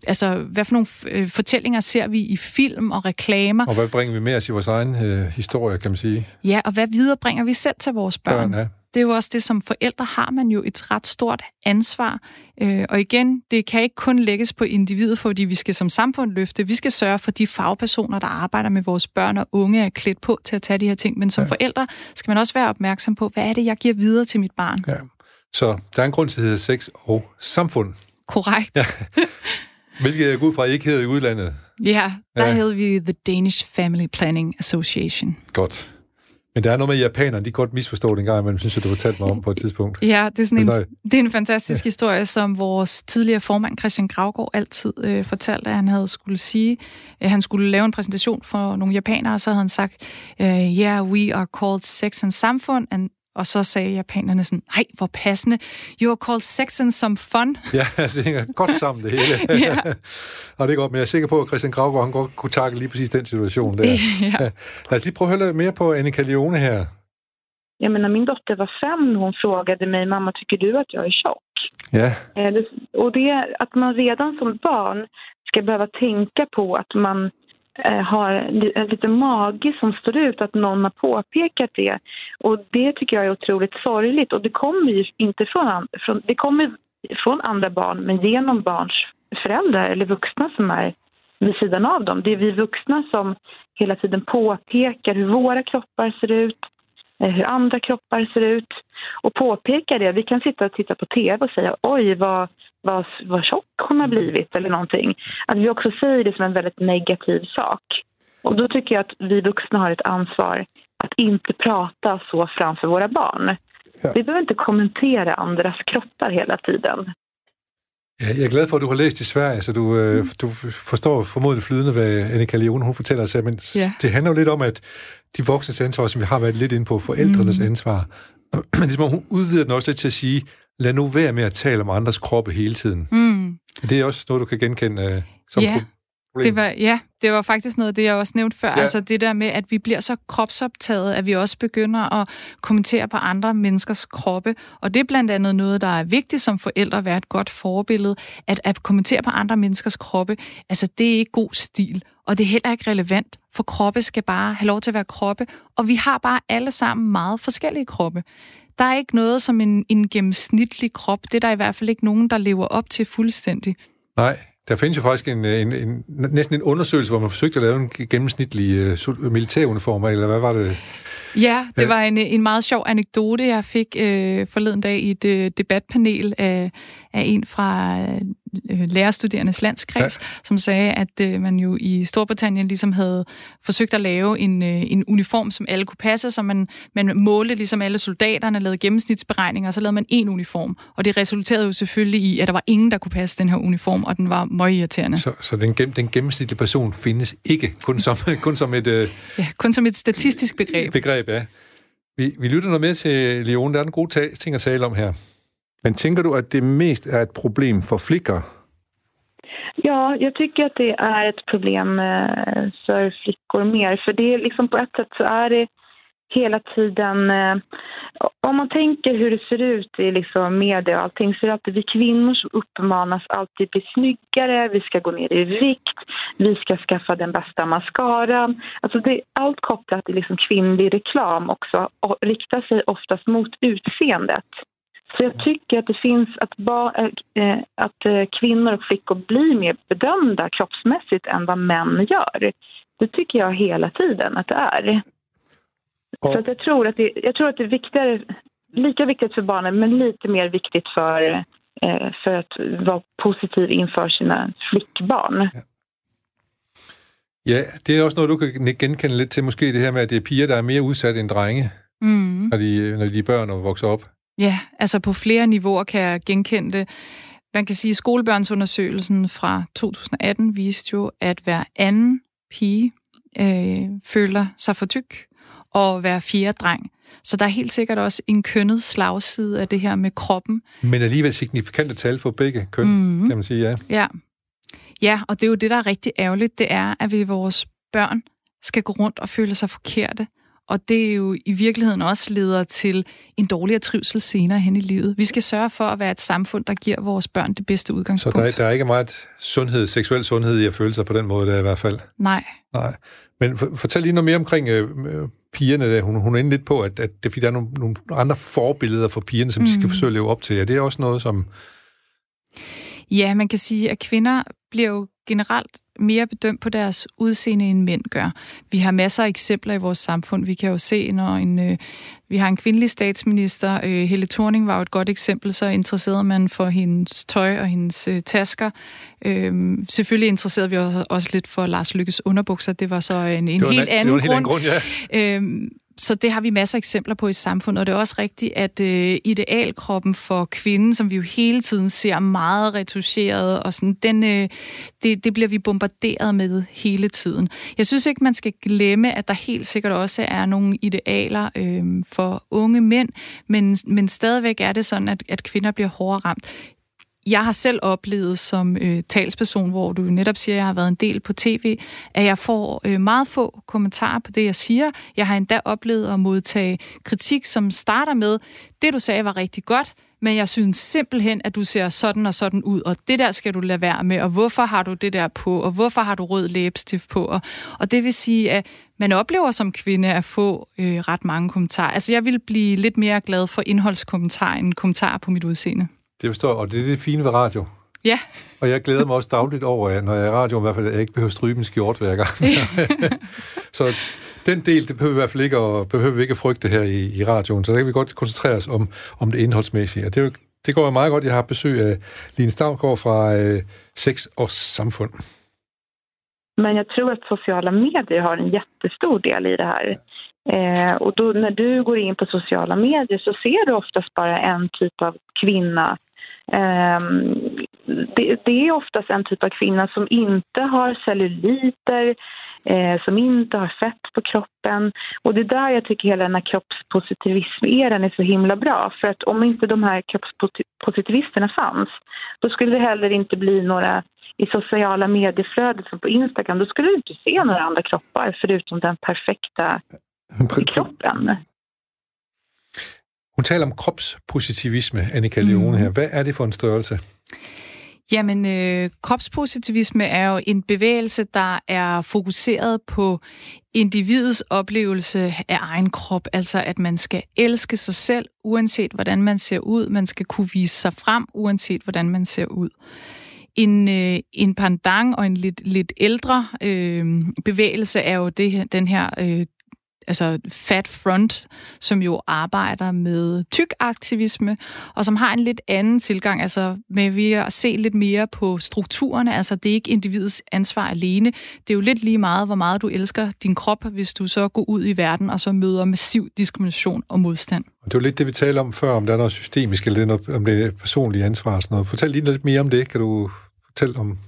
altså, hvad for nogle øh, fortællinger ser vi i film og reklamer? Og hvad bringer vi med os i vores egen øh, historie, kan man sige? Ja, og hvad videre bringer vi selv til vores børn? børn ja. Det er jo også det, som forældre har man jo et ret stort ansvar. Øh, og igen, det kan ikke kun lægges på individet, fordi vi skal som samfund løfte. Vi skal sørge for de fagpersoner, der arbejder med vores børn og unge, er klædt på til at tage de her ting. Men som ja. forældre skal man også være opmærksom på, hvad er det, jeg giver videre til mit barn? Ja. Så der er en grund til, at det hedder sex og samfund. Korrekt. Ja. Hvilket jeg går ud fra, ikke hedder i udlandet. Ja, der ja. hedder vi The Danish Family Planning Association. Godt. Men der er noget med japanerne, de godt misforstået en gang men synes jeg, du fortalte mig om på et tidspunkt. Ja, det er, sådan en, det er en fantastisk ja. historie, som vores tidligere formand Christian Gravgaard altid øh, fortalte, at han havde skulle sige. At han skulle lave en præsentation for nogle japanere, og så havde han sagt, uh, yeah, we are called sex and samfund, and og så sagde japanerne sådan, nej, hvor passende. You are called sex and some fun. Ja, det hænger godt sammen det hele. ja. og det er godt, men jeg er sikker på, at Christian Gravgaard, han godt kunne takle lige præcis den situation der. ja. Lad os lige prøve at høre lidt mere på Annika Leone her. Ja, men när min dotter var fem, hon frågade mig, mamma tycker du att jag är tjock? Ja. Och det att man redan som barn ska behöva tänka på att man Eh, har en liten mage som står ut, att någon har påpekat det. Och det tycker jag är otroligt sorgligt och det kommer ju inte från, från, det kommer från andra barn men genom barns föräldrar eller vuxna som är vid sidan av dem. Det är vi vuxna som hela tiden påpekar hur våra kroppar ser ut, eh, hur andra kroppar ser ut och påpekar det. Vi kan sitta och titta på tv och säga oj vad, vad, vad tjock hon har blivit eller någonting. Att vi också säger det som en väldigt negativ sak. Och då tycker jag att vi vuxna har ett ansvar att inte prata så framför våra barn. Ja. Vi behöver inte kommentera andras kroppar hela tiden. Ja, jeg er glad for, at du har læst i Sverige, så du, øh, du forstår formodentlig flydende, hvad Annika Leone hun fortæller sig. Men ja. det handler jo lidt om, at de voksnes ansvar, som vi har været lidt inde på, forældrenes mm. ansvar. Men ligesom, hun udvider den også lidt til at sige, lad nu være med at tale om andres kroppe hele tiden. Mm. Det er også noget, du kan genkende uh, som ja. Det var, ja, det var faktisk noget af det, jeg også nævnte før. Ja. Altså det der med, at vi bliver så kropsoptaget, at vi også begynder at kommentere på andre menneskers kroppe. Og det er blandt andet noget, der er vigtigt som forældre at være et godt forbillede. At, at kommentere på andre menneskers kroppe, altså det er ikke god stil. Og det er heller ikke relevant, for kroppe skal bare have lov til at være kroppe. Og vi har bare alle sammen meget forskellige kroppe. Der er ikke noget som en, en gennemsnitlig krop. Det er der i hvert fald ikke nogen, der lever op til fuldstændig. Nej, der findes jo faktisk en, en, en, næsten en undersøgelse, hvor man forsøgte at lave en gennemsnitlig uh, militæruniform, eller hvad var det? Ja, det var en, en meget sjov anekdote, jeg fik øh, forleden dag i et øh, debatpanel af, af en fra øh, lærerstuderendes landskreds, ja. som sagde, at øh, man jo i Storbritannien ligesom havde forsøgt at lave en, øh, en uniform, som alle kunne passe, så man, man målte ligesom alle soldaterne, lavede gennemsnitsberegninger, og så lavede man en uniform. Og det resulterede jo selvfølgelig i, at der var ingen, der kunne passe den her uniform, og den var meget irriterende. Så, så den, gennem, den gennemsnitlige person findes ikke, kun som, kun som et... Øh, ja, kun som et statistisk begreb. Begreb, ja. Vi, vi lytter noget mere til Leon. Der er en god ting at tale om her. Men tänker du att det mest är ett problem för flickor? Ja, jag tycker att det är ett problem eh, för flickor mer. För det är liksom på ett sätt så är det hela tiden... Eh, om man tänker hur det ser ut i liksom media och allting så är det alltid vi kvinnor som uppmanas alltid bli snyggare, vi ska gå ner i vikt, vi ska skaffa den bästa mascaran. Alltså det är allt kopplat till liksom kvinnlig reklam också och riktar sig oftast mot utseendet. Så jag tycker att det finns att, äh, att äh, kvinnor och flickor blir mer bedömda kroppsmässigt än vad män gör. Det tycker jag hela tiden att det är. Ja. Så att jag, tror att det, jag tror att det är viktigare, lika viktigt för barnen men lite mer viktigt för, äh, för att vara positiv inför sina flickbarn. Ja. Ja, det er også noget, du kan genkende lidt til, måske det her med, at det er piger, der er mere udsat end drenge, mm. når, de, når de er børn og vokser op. Ja, altså på flere niveauer kan jeg genkende det. Man kan sige, at skolebørnsundersøgelsen fra 2018 viste jo, at hver anden pige øh, føler sig for tyk, og hver fjerde dreng. Så der er helt sikkert også en kønnet slagside af det her med kroppen. Men alligevel signifikante tal for begge køn, mm-hmm. kan man sige, ja. Ja. Ja, og det er jo det, der er rigtig ærgerligt, det er, at vi vores børn skal gå rundt og føle sig forkerte og det er jo i virkeligheden også leder til en dårligere trivsel senere hen i livet. Vi skal sørge for at være et samfund, der giver vores børn det bedste udgangspunkt. Så der er, der er ikke meget sundhed, seksuel sundhed i at føle sig på den måde, der i hvert fald? Nej. Nej. Men fortæl lige noget mere omkring øh, pigerne. Der. Hun, hun er inde lidt på, at, at det, der er nogle, nogle andre forbilleder for pigerne, som mm. de skal mm. forsøge at leve op til. Er det også noget, som... Ja, man kan sige, at kvinder bliver jo generelt mere bedømt på deres udseende, end mænd gør. Vi har masser af eksempler i vores samfund. Vi kan jo se, når en, øh, vi har en kvindelig statsminister, øh, Helle Thorning var jo et godt eksempel, så interesserede man for hendes tøj og hendes øh, tasker. Øh, selvfølgelig interesserede vi os også lidt for Lars Lykkes underbukser. Det var så en, en helt anden det var en grund. Helt anden grund ja. øh, så det har vi masser af eksempler på i samfundet, og det er også rigtigt, at øh, idealkroppen for kvinden, som vi jo hele tiden ser meget retuscheret, og sådan, den, øh, det, det bliver vi bombarderet med hele tiden. Jeg synes ikke, man skal glemme, at der helt sikkert også er nogle idealer øh, for unge mænd, men, men stadigvæk er det sådan, at, at kvinder bliver hårdere ramt jeg har selv oplevet som øh, talsperson, hvor du netop siger, at jeg har været en del på tv, at jeg får øh, meget få kommentarer på det, jeg siger. Jeg har endda oplevet at modtage kritik, som starter med, det du sagde var rigtig godt, men jeg synes simpelthen, at du ser sådan og sådan ud, og det der skal du lade være med, og hvorfor har du det der på, og hvorfor har du rød læbestift på? Og, og det vil sige, at man oplever som kvinde at få øh, ret mange kommentarer. Altså jeg vil blive lidt mere glad for indholdskommentar end kommentarer på mit udseende. Det forstår og det er det fine ved radio. Ja. Og jeg glæder mig også dagligt over, når jeg er i radio, i hvert fald, at jeg ikke behøver stryge min skjort hver gang. Så, så den del, det behøver vi i hvert fald ikke at, behøver vi ikke at frygte her i, i radioen, så der kan vi godt koncentrere os om, om det indholdsmæssige. Og det, det går meget godt. Jeg har besøg af Line Stavgaard fra øh, Sex og Samfund. Men jag tror att sociala medier har en jättestor del i det här. Eh, och då, när du går in på sociala medier så ser du oftast bara en typ av kvinna. Eh, det, det, är oftast en typ av kvinna som inte har celluliter, eh, som inte har fett på kroppen. Och det är där jag tycker hela den här kroppspositivism-eran är så himla bra. För att om inte de här kroppspositivisterna fanns, då skulle det heller inte bli några i sociala medieflödet som på Instagram, då skulle du inte se några andra kroppar förutom den perfekta kroppen. Hun taler om kropspositivisme, Annika Leone her. Hvad er det for en størrelse? Jamen, øh, kropspositivisme er jo en bevægelse, der er fokuseret på individets oplevelse af egen krop, altså at man skal elske sig selv, uanset hvordan man ser ud. Man skal kunne vise sig frem, uanset hvordan man ser ud. En, øh, en pandang og en lidt, lidt ældre øh, bevægelse er jo det, den her øh, altså Fat Front, som jo arbejder med tyk-aktivisme, og som har en lidt anden tilgang, altså med ved at se lidt mere på strukturerne, altså det er ikke individets ansvar alene. Det er jo lidt lige meget, hvor meget du elsker din krop, hvis du så går ud i verden og så møder massiv diskrimination og modstand. Og det var lidt det, vi talte om før, om der er noget systemisk, eller det er noget, om det er personlige ansvar og sådan noget. Fortæl lige lidt mere om det. Kan du fortælle om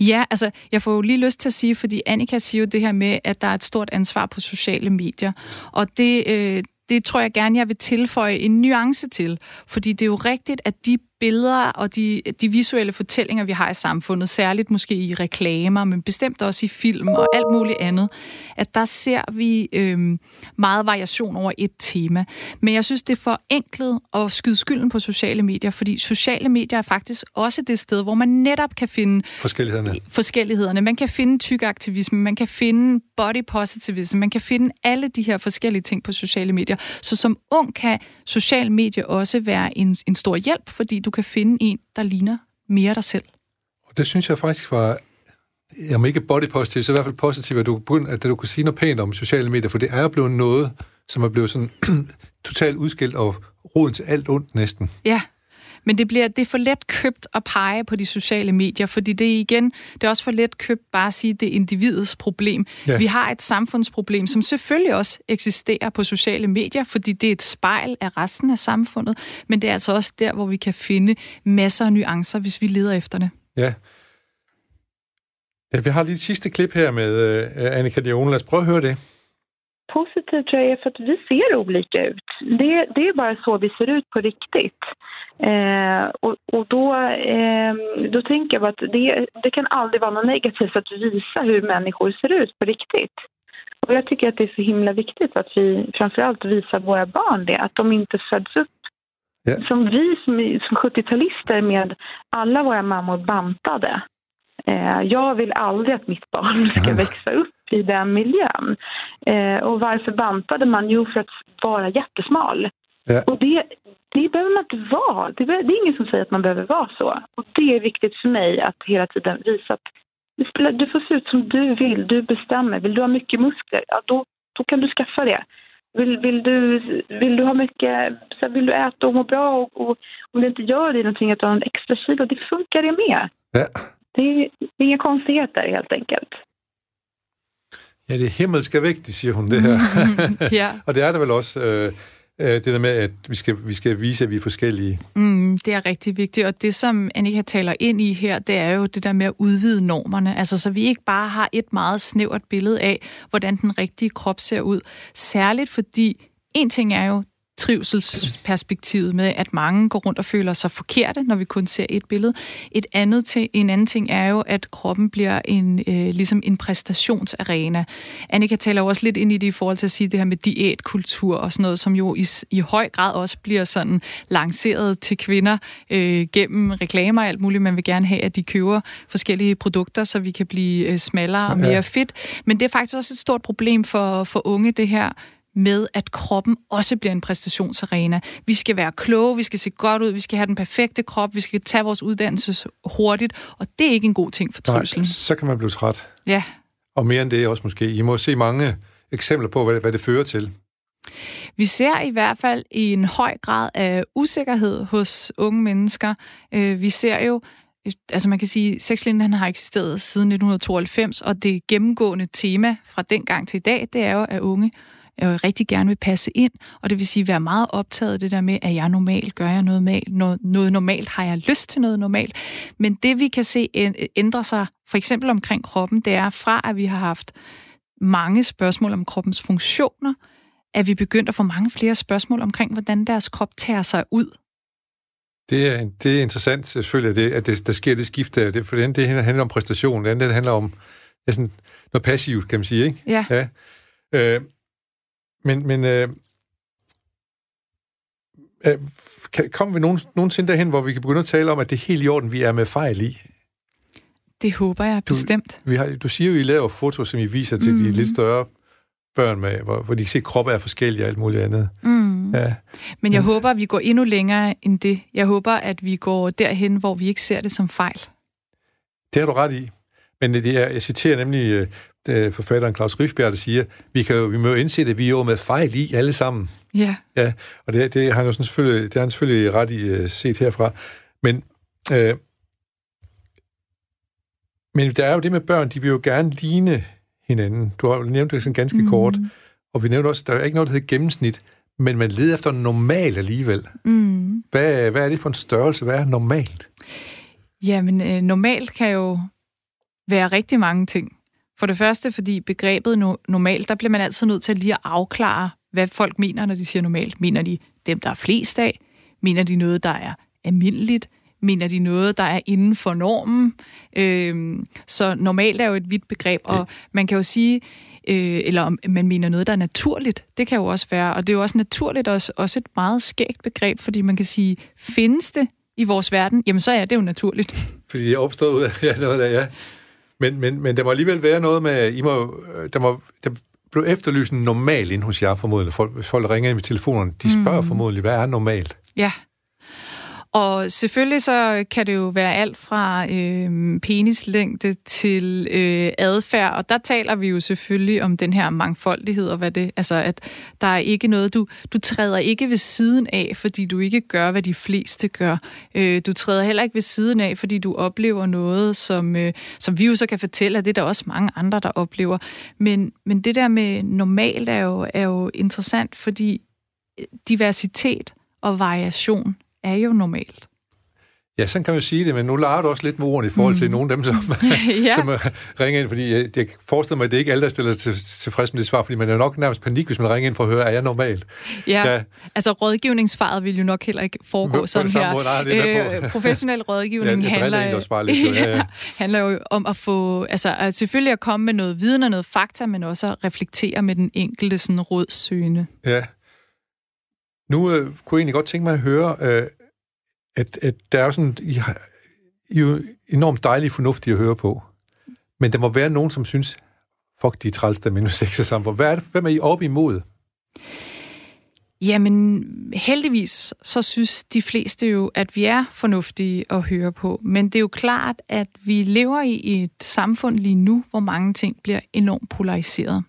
Ja, altså, jeg får jo lige lyst til at sige, fordi Annika siger jo det her med, at der er et stort ansvar på sociale medier. Og det, øh, det tror jeg gerne, jeg vil tilføje en nuance til. Fordi det er jo rigtigt, at de billeder og de, de visuelle fortællinger, vi har i samfundet, særligt måske i reklamer, men bestemt også i film og alt muligt andet, at der ser vi øhm, meget variation over et tema. Men jeg synes, det er for enkelt at skyde skylden på sociale medier, fordi sociale medier er faktisk også det sted, hvor man netop kan finde forskellighederne. forskellighederne. Man kan finde tyk-aktivisme, man kan finde body positivism, man kan finde alle de her forskellige ting på sociale medier. Så som ung kan sociale medier også være en, en stor hjælp, fordi du kan finde en, der ligner mere dig selv. Og det synes jeg faktisk var, om ikke body positive, så i hvert fald positivt, at du, at du kunne sige noget pænt om sociale medier, for det er blevet noget, som er blevet sådan totalt udskilt og roden til alt ondt næsten. Ja, men det bliver det er for let købt at pege på de sociale medier, fordi det er igen, det er også for let købt bare at sige, at det er individets problem. Ja. Vi har et samfundsproblem, som selvfølgelig også eksisterer på sociale medier, fordi det er et spejl af resten af samfundet, men det er altså også der, hvor vi kan finde masser af nuancer, hvis vi leder efter det. Ja. ja vi har lige et sidste klip her med uh, Annika Dion. Lad os prøve at høre det. Positivt tror jag för att vi ser olika ut. Det, det är bara så vi ser ut på riktigt. Eh, och, och då, eh, då tänker jag att det, det kan aldrig vara något negativt att visa hur människor ser ut på riktigt. Och jag tycker att det är så himla viktigt att vi framförallt visar våra barn det, att de inte föds upp yeah. som vi som, som 70-talister med alla våra mammor bantade. Eh, jag vill aldrig att mitt barn ska växa upp i den miljön. Eh, och varför bantade man? Jo, för att vara jättesmal. Ja. Och det, det behöver man inte vara. Det, det, är ingen som säger att man behöver vara så. Och det är viktigt för mig att hela tiden visa att du får se ut som du vill, du bestämmer. Vill du ha mycket muskler, ja då, då kan du skaffa det. Vill, vill, du, vill du ha mycket, så vill du äta och må bra och, och om det inte gör dig någonting att du har en extra kilo, det funkar det med. Ja. Det, är, det är inga konstigheter helt enkelt. Ja, det er himmelske vigtigt, siger hun det her. ja. og det er det vel også. Øh, Øh, det der med, at vi skal, vi skal vise, at vi er forskellige. Mm, det er rigtig vigtigt, og det, som Annika taler ind i her, det er jo det der med at udvide normerne, altså så vi ikke bare har et meget snævert billede af, hvordan den rigtige krop ser ud. Særligt fordi, en ting er jo, trivselsperspektivet med, at mange går rundt og føler sig forkerte, når vi kun ser et billede. Et andet til, en anden ting er jo, at kroppen bliver en, øh, ligesom en præstationsarena. Annika taler jo også lidt ind i det i forhold til at sige det her med diætkultur og sådan noget, som jo i, i høj grad også bliver sådan lanceret til kvinder øh, gennem reklamer og alt muligt. Man vil gerne have, at de køber forskellige produkter, så vi kan blive øh, smallere og mere ja. fedt. Men det er faktisk også et stort problem for, for unge, det her med, at kroppen også bliver en præstationsarena. Vi skal være kloge, vi skal se godt ud, vi skal have den perfekte krop, vi skal tage vores uddannelse hurtigt, og det er ikke en god ting for trivselen. Nej, så kan man blive træt. Ja. Og mere end det også måske. I må se mange eksempler på, hvad, hvad det fører til. Vi ser i hvert fald en høj grad af usikkerhed hos unge mennesker. Øh, vi ser jo, altså man kan sige, at sexlinjen har eksisteret siden 1992, og det gennemgående tema fra den gang til i dag, det er jo, at unge øh, rigtig gerne vil passe ind, og det vil sige være meget optaget af det der med, at jeg normal, gør jeg noget, normalt, noget, noget normalt, har jeg lyst til noget normalt. Men det vi kan se ændre sig, for eksempel omkring kroppen, det er fra, at vi har haft mange spørgsmål om kroppens funktioner, at vi begyndt at få mange flere spørgsmål omkring, hvordan deres krop tager sig ud. Det er, det er interessant selvfølgelig, at, det, at det, der sker det skifte, det, for det, det handler om præstation, det andet handler om det er sådan noget passivt, kan man sige. Ikke? Ja. ja. Øh, men, men øh, øh, kommer vi nogen, nogensinde derhen, hvor vi kan begynde at tale om, at det er helt i orden, vi er med fejl i? Det håber jeg du, bestemt. Vi har, du siger jo, I laver foto, som I viser til mm. de lidt større børn, med, hvor, hvor de kan se, at kroppen er forskellige og alt muligt andet. Mm. Ja. Men jeg mm. håber, at vi går endnu længere end det. Jeg håber, at vi går derhen, hvor vi ikke ser det som fejl. Det har du ret i. Men det er, jeg citerer nemlig øh, det er forfatteren Claus Riffbjerg, der siger, vi, kan jo, vi må jo indse, at vi er jo med fejl i alle sammen. Ja. ja og det, det, har han jo sådan selvfølgelig, det har han selvfølgelig ret i uh, set herfra. Men, øh, men der er jo det med børn, de vil jo gerne ligne hinanden. Du har jo nævnt det sådan ganske mm. kort. Og vi nævnte også, der er ikke noget, der hedder gennemsnit, men man leder efter normal alligevel. Mm. Hvad, hvad er det for en størrelse? Hvad er normalt? Jamen, øh, normalt kan jo være rigtig mange ting. For det første, fordi begrebet no- normalt, der bliver man altid nødt til lige at afklare, hvad folk mener, når de siger normalt. Mener de dem, der er flest af? Mener de noget, der er almindeligt? Mener de noget, der er inden for normen? Øhm, så normalt er jo et vidt begreb, og man kan jo sige, øh, eller om man mener noget, der er naturligt. Det kan jo også være, og det er jo også naturligt også, også et meget skægt begreb, fordi man kan sige, findes det i vores verden, jamen så er det jo naturligt. Fordi det er opstået ud af ja, noget der, ja. Men, men, men der må alligevel være noget med, I må, der, må, der blev efterlyst normal ind hos jer formodentlig. Folk, hvis folk ringer ind med telefonen, de spørger mm. formodentlig, hvad er normalt? Ja. Og selvfølgelig så kan det jo være alt fra øh, penislængde til øh, adfærd, og der taler vi jo selvfølgelig om den her mangfoldighed, og hvad det, altså at der er ikke noget, du, du træder ikke ved siden af, fordi du ikke gør, hvad de fleste gør. Øh, du træder heller ikke ved siden af, fordi du oplever noget, som, øh, som vi jo så kan fortælle, at det er der også mange andre, der oplever. Men, men det der med normalt er jo, er jo interessant, fordi diversitet og variation er jo normalt. Ja, sådan kan man jo sige det, men nu lader du også lidt med ordene i forhold til mm. nogle af dem, som, ja. som ringer ind, fordi jeg, jeg forestiller mig, at det ikke er alle, der stiller sig tilfreds med det svar, fordi man er nok nærmest panik, hvis man ringer ind for at høre, er jeg normalt? Ja, ja. altså rådgivningsfaret vil jo nok heller ikke foregå på sådan her. Måde, nej, det øh, professionel rådgivning ja, handler, også bare lidt, jo. Ja, ja. handler jo om at få, altså at selvfølgelig at komme med noget viden og noget fakta, men også at reflektere med den enkelte sådan rådsøgende. Ja, nu øh, kunne jeg egentlig godt tænke mig at høre, øh, at, at der er jo sådan, I, har, I er jo enormt dejligt fornuftige at høre på. Men der må være nogen, som synes, fuck, de er træls, der minus 6 sammen. Hvad er det, hvem er I oppe imod? Jamen, heldigvis så synes de fleste jo, at vi er fornuftige at høre på. Men det er jo klart, at vi lever i et samfund lige nu, hvor mange ting bliver enormt polariseret.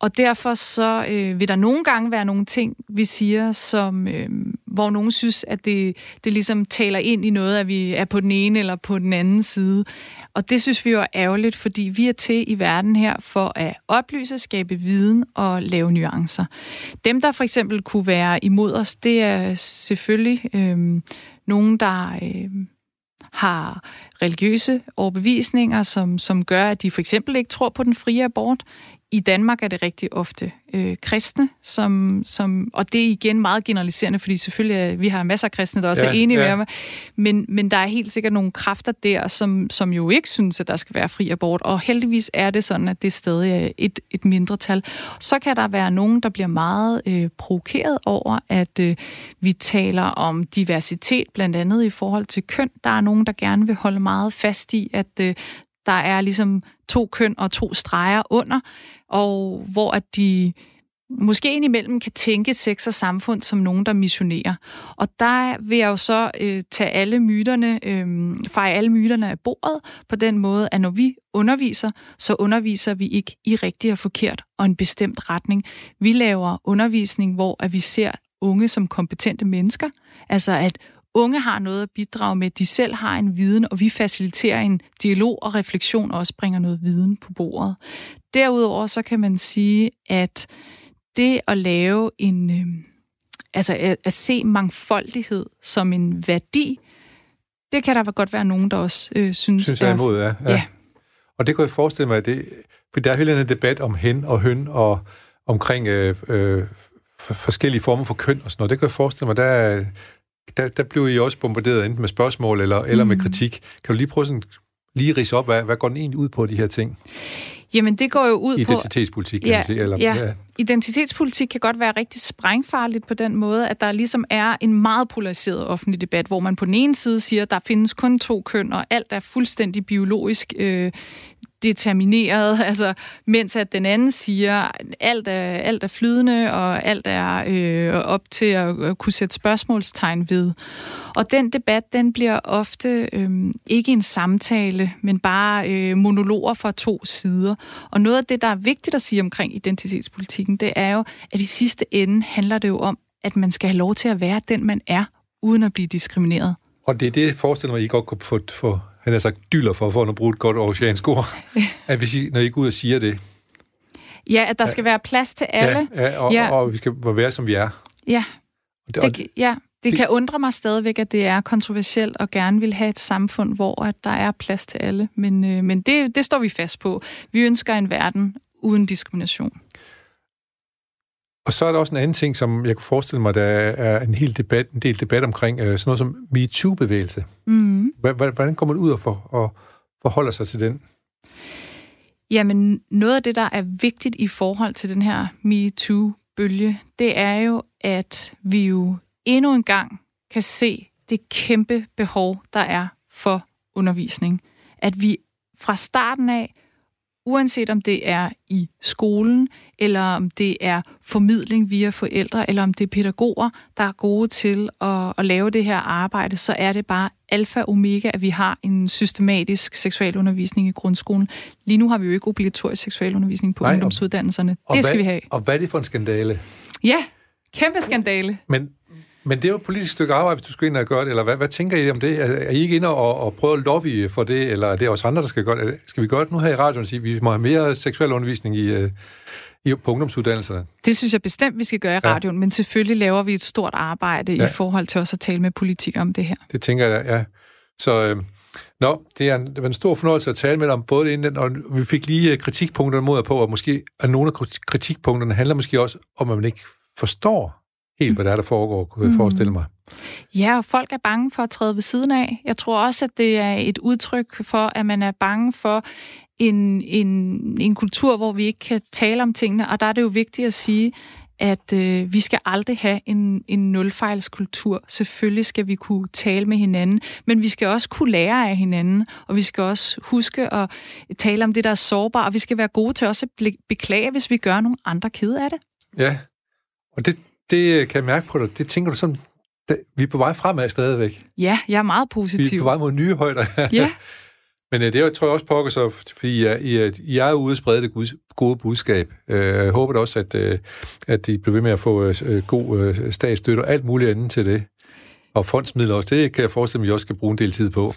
Og derfor så øh, vil der nogle gange være nogle ting, vi siger, som, øh, hvor nogen synes, at det, det ligesom taler ind i noget, at vi er på den ene eller på den anden side. Og det synes vi jo er ærgerligt, fordi vi er til i verden her for at oplyse, skabe viden og lave nuancer. Dem, der for eksempel kunne være imod os, det er selvfølgelig øh, nogen, der... Øh, har religiøse overbevisninger, som, som gør, at de for eksempel ikke tror på den frie abort i Danmark er det rigtig ofte øh, kristne, som, som, og det er igen meget generaliserende, fordi selvfølgelig er, vi har masser af kristne, der også ja, er enige ja. med mig, men, men der er helt sikkert nogle kræfter der, som, som jo ikke synes, at der skal være fri abort, og heldigvis er det sådan, at det stadig er et, et mindretal. Så kan der være nogen, der bliver meget øh, provokeret over, at øh, vi taler om diversitet, blandt andet i forhold til køn. Der er nogen, der gerne vil holde meget fast i, at øh, der er ligesom to køn og to streger under, og hvor at de måske indimellem kan tænke sex og samfund som nogen, der missionerer. Og der vil jeg jo så øh, tage alle myterne, øh, fejre alle myterne af bordet på den måde, at når vi underviser, så underviser vi ikke i rigtig og forkert og en bestemt retning. Vi laver undervisning, hvor at vi ser unge som kompetente mennesker, altså at unge har noget at bidrage med, de selv har en viden, og vi faciliterer en dialog og refleksion og også bringer noget viden på bordet. Derudover så kan man sige, at det at lave en, øh, altså at, at se mangfoldighed som en værdi, det kan der godt være nogen, der også øh, synes, synes er imod. Ja. ja. ja. Og det kan jeg forestille mig, at det, for der er hele en debat om hen og høn og omkring øh, øh, forskellige former for køn og sådan noget. Det kan jeg forestille mig, der, der, der blev I også bombarderet enten med spørgsmål eller, eller mm. med kritik. Kan du lige prøve sådan, lige rise op, hvad, hvad går den egentlig ud på, de her ting? Jamen, det går jo ud på... Identitetspolitik, kan ja, man sige. Eller, ja. ja, identitetspolitik kan godt være rigtig sprængfarligt på den måde, at der ligesom er en meget polariseret offentlig debat, hvor man på den ene side siger, at der findes kun to køn, og alt er fuldstændig biologisk øh, determineret, altså, mens at den anden siger, at alt er, alt er flydende, og alt er øh, op til at, kunne sætte spørgsmålstegn ved. Og den debat, den bliver ofte øh, ikke en samtale, men bare øh, monologer fra to sider. Og noget af det, der er vigtigt at sige omkring identitetspolitik, identitetspolitikken, det er jo, at i sidste ende handler det jo om, at man skal have lov til at være den, man er, uden at blive diskrimineret. Og det er det, jeg forestiller mig, I godt kunne få, få han har sagt dyller for, for at bruge et godt oceansk ord, at hvis I, når I går ud og siger det. Ja, at der skal være plads til alle. Ja, ja, og, ja. og, og vi skal være, som vi er. Ja, det, det, ja, det kan undre mig stadigvæk, at det er kontroversielt og gerne vil have et samfund, hvor at der er plads til alle. Men, øh, men det, det står vi fast på. Vi ønsker en verden uden diskrimination. Og så er der også en anden ting, som jeg kunne forestille mig, der er en, hel debat, en del debat omkring, øh, sådan noget som MeToo-bevægelse. Mm. Hvordan kommer man ud og, for, og forholder sig til den? Jamen, noget af det, der er vigtigt i forhold til den her MeToo-bølge, det er jo, at vi jo endnu en gang kan se det kæmpe behov, der er for undervisning. At vi fra starten af uanset om det er i skolen, eller om det er formidling via forældre, eller om det er pædagoger, der er gode til at, at lave det her arbejde, så er det bare alfa og omega, at vi har en systematisk seksualundervisning i grundskolen. Lige nu har vi jo ikke obligatorisk seksualundervisning på Nej, ungdomsuddannelserne. Og, det skal hvad, vi have. Og hvad er det for en skandale? Ja, kæmpe skandale. Men men det er jo et politisk stykke arbejde, hvis du skal ind og gøre det, eller hvad, hvad tænker I om det? Er I ikke inde og, og prøve at lobby for det, eller er det også andre, der skal gøre det? Skal vi gøre det nu her i radioen og sige, at vi må have mere seksuel undervisning i, øh, i, på ungdomsuddannelserne? Det synes jeg bestemt, vi skal gøre i radioen, ja. men selvfølgelig laver vi et stort arbejde ja. i forhold til også at tale med politikere om det her. Det tænker jeg, ja. Så øh, nå, det, er en, det var en stor fornøjelse at tale med dig om både det ene, og vi fik lige øh, kritikpunkterne mod på, og måske at nogle af kritikpunkterne handler måske også om, at man ikke forstår helt, hvad der er, der foregår, kunne jeg mm. forestille mig. Ja, og folk er bange for at træde ved siden af. Jeg tror også, at det er et udtryk for, at man er bange for en, en, en kultur, hvor vi ikke kan tale om tingene. Og der er det jo vigtigt at sige, at øh, vi skal aldrig have en, en nulfejlskultur. Selvfølgelig skal vi kunne tale med hinanden, men vi skal også kunne lære af hinanden, og vi skal også huske at tale om det, der er sårbart, og vi skal være gode til også at beklage, hvis vi gør nogle andre kede af det. Ja, og det, det kan jeg mærke på dig. Det tænker du sådan, vi er på vej fremad stadigvæk. Ja, jeg er meget positiv. Vi er på vej mod nye højder. Ja. Men øh, det tror jeg også pokker så, fordi I, I, I er ude at sprede det gode budskab. Øh, jeg håber også, at, øh, at I bliver ved med at få god statsstøtte og alt muligt andet til det. Og fondsmidler også, det kan jeg forestille mig, at I også skal bruge en del tid på.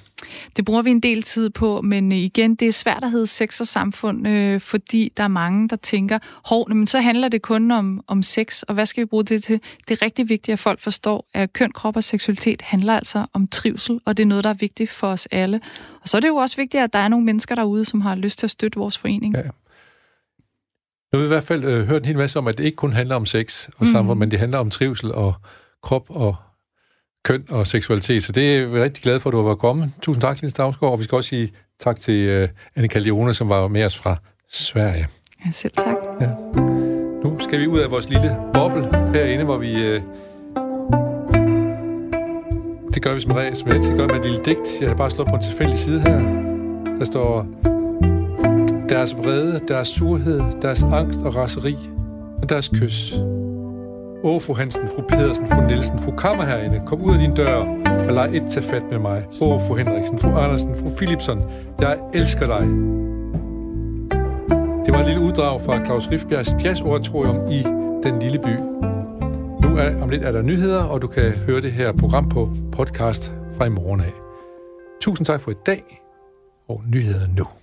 Det bruger vi en del tid på, men igen, det er svært at hedde sex og samfund, øh, fordi der er mange, der tænker, hov, men så handler det kun om, om sex, og hvad skal vi bruge det til? Det er rigtig vigtigt, at folk forstår, at køn, krop og seksualitet handler altså om trivsel, og det er noget, der er vigtigt for os alle. Og så er det jo også vigtigt, at der er nogle mennesker derude, som har lyst til at støtte vores forening. Ja. Nu har vi i hvert fald øh, hørt en hel masse om, at det ikke kun handler om sex og samfund, mm. men det handler om trivsel og krop og køn og seksualitet. Så det er vi rigtig glad for, at du har været kommet. Tusind tak, Lise Stavsgaard, og vi skal også sige tak til uh, Annika Lione, som var med os fra Sverige. Ja, selv tak. Ja. Nu skal vi ud af vores lille boble herinde, hvor vi... Uh, det gør vi som regel, som jeg altid gør med et lille digt. Jeg har bare slået på en tilfældig side her. Der står... Deres vrede, deres surhed, deres angst og raseri, og deres kys. Åh, fru Hansen, fru Pedersen, fru Nielsen, fru Kammerherinde, kom ud af din dør og lad et til fat med mig. Åh, fru Henriksen, fru Andersen, fru Philipsen, jeg elsker dig. Det var et lille uddrag fra Claus Riffbjergs jazzoratorium i Den Lille By. Nu er, om lidt er der nyheder, og du kan høre det her program på podcast fra i morgen af. Tusind tak for i dag, og nyhederne nu.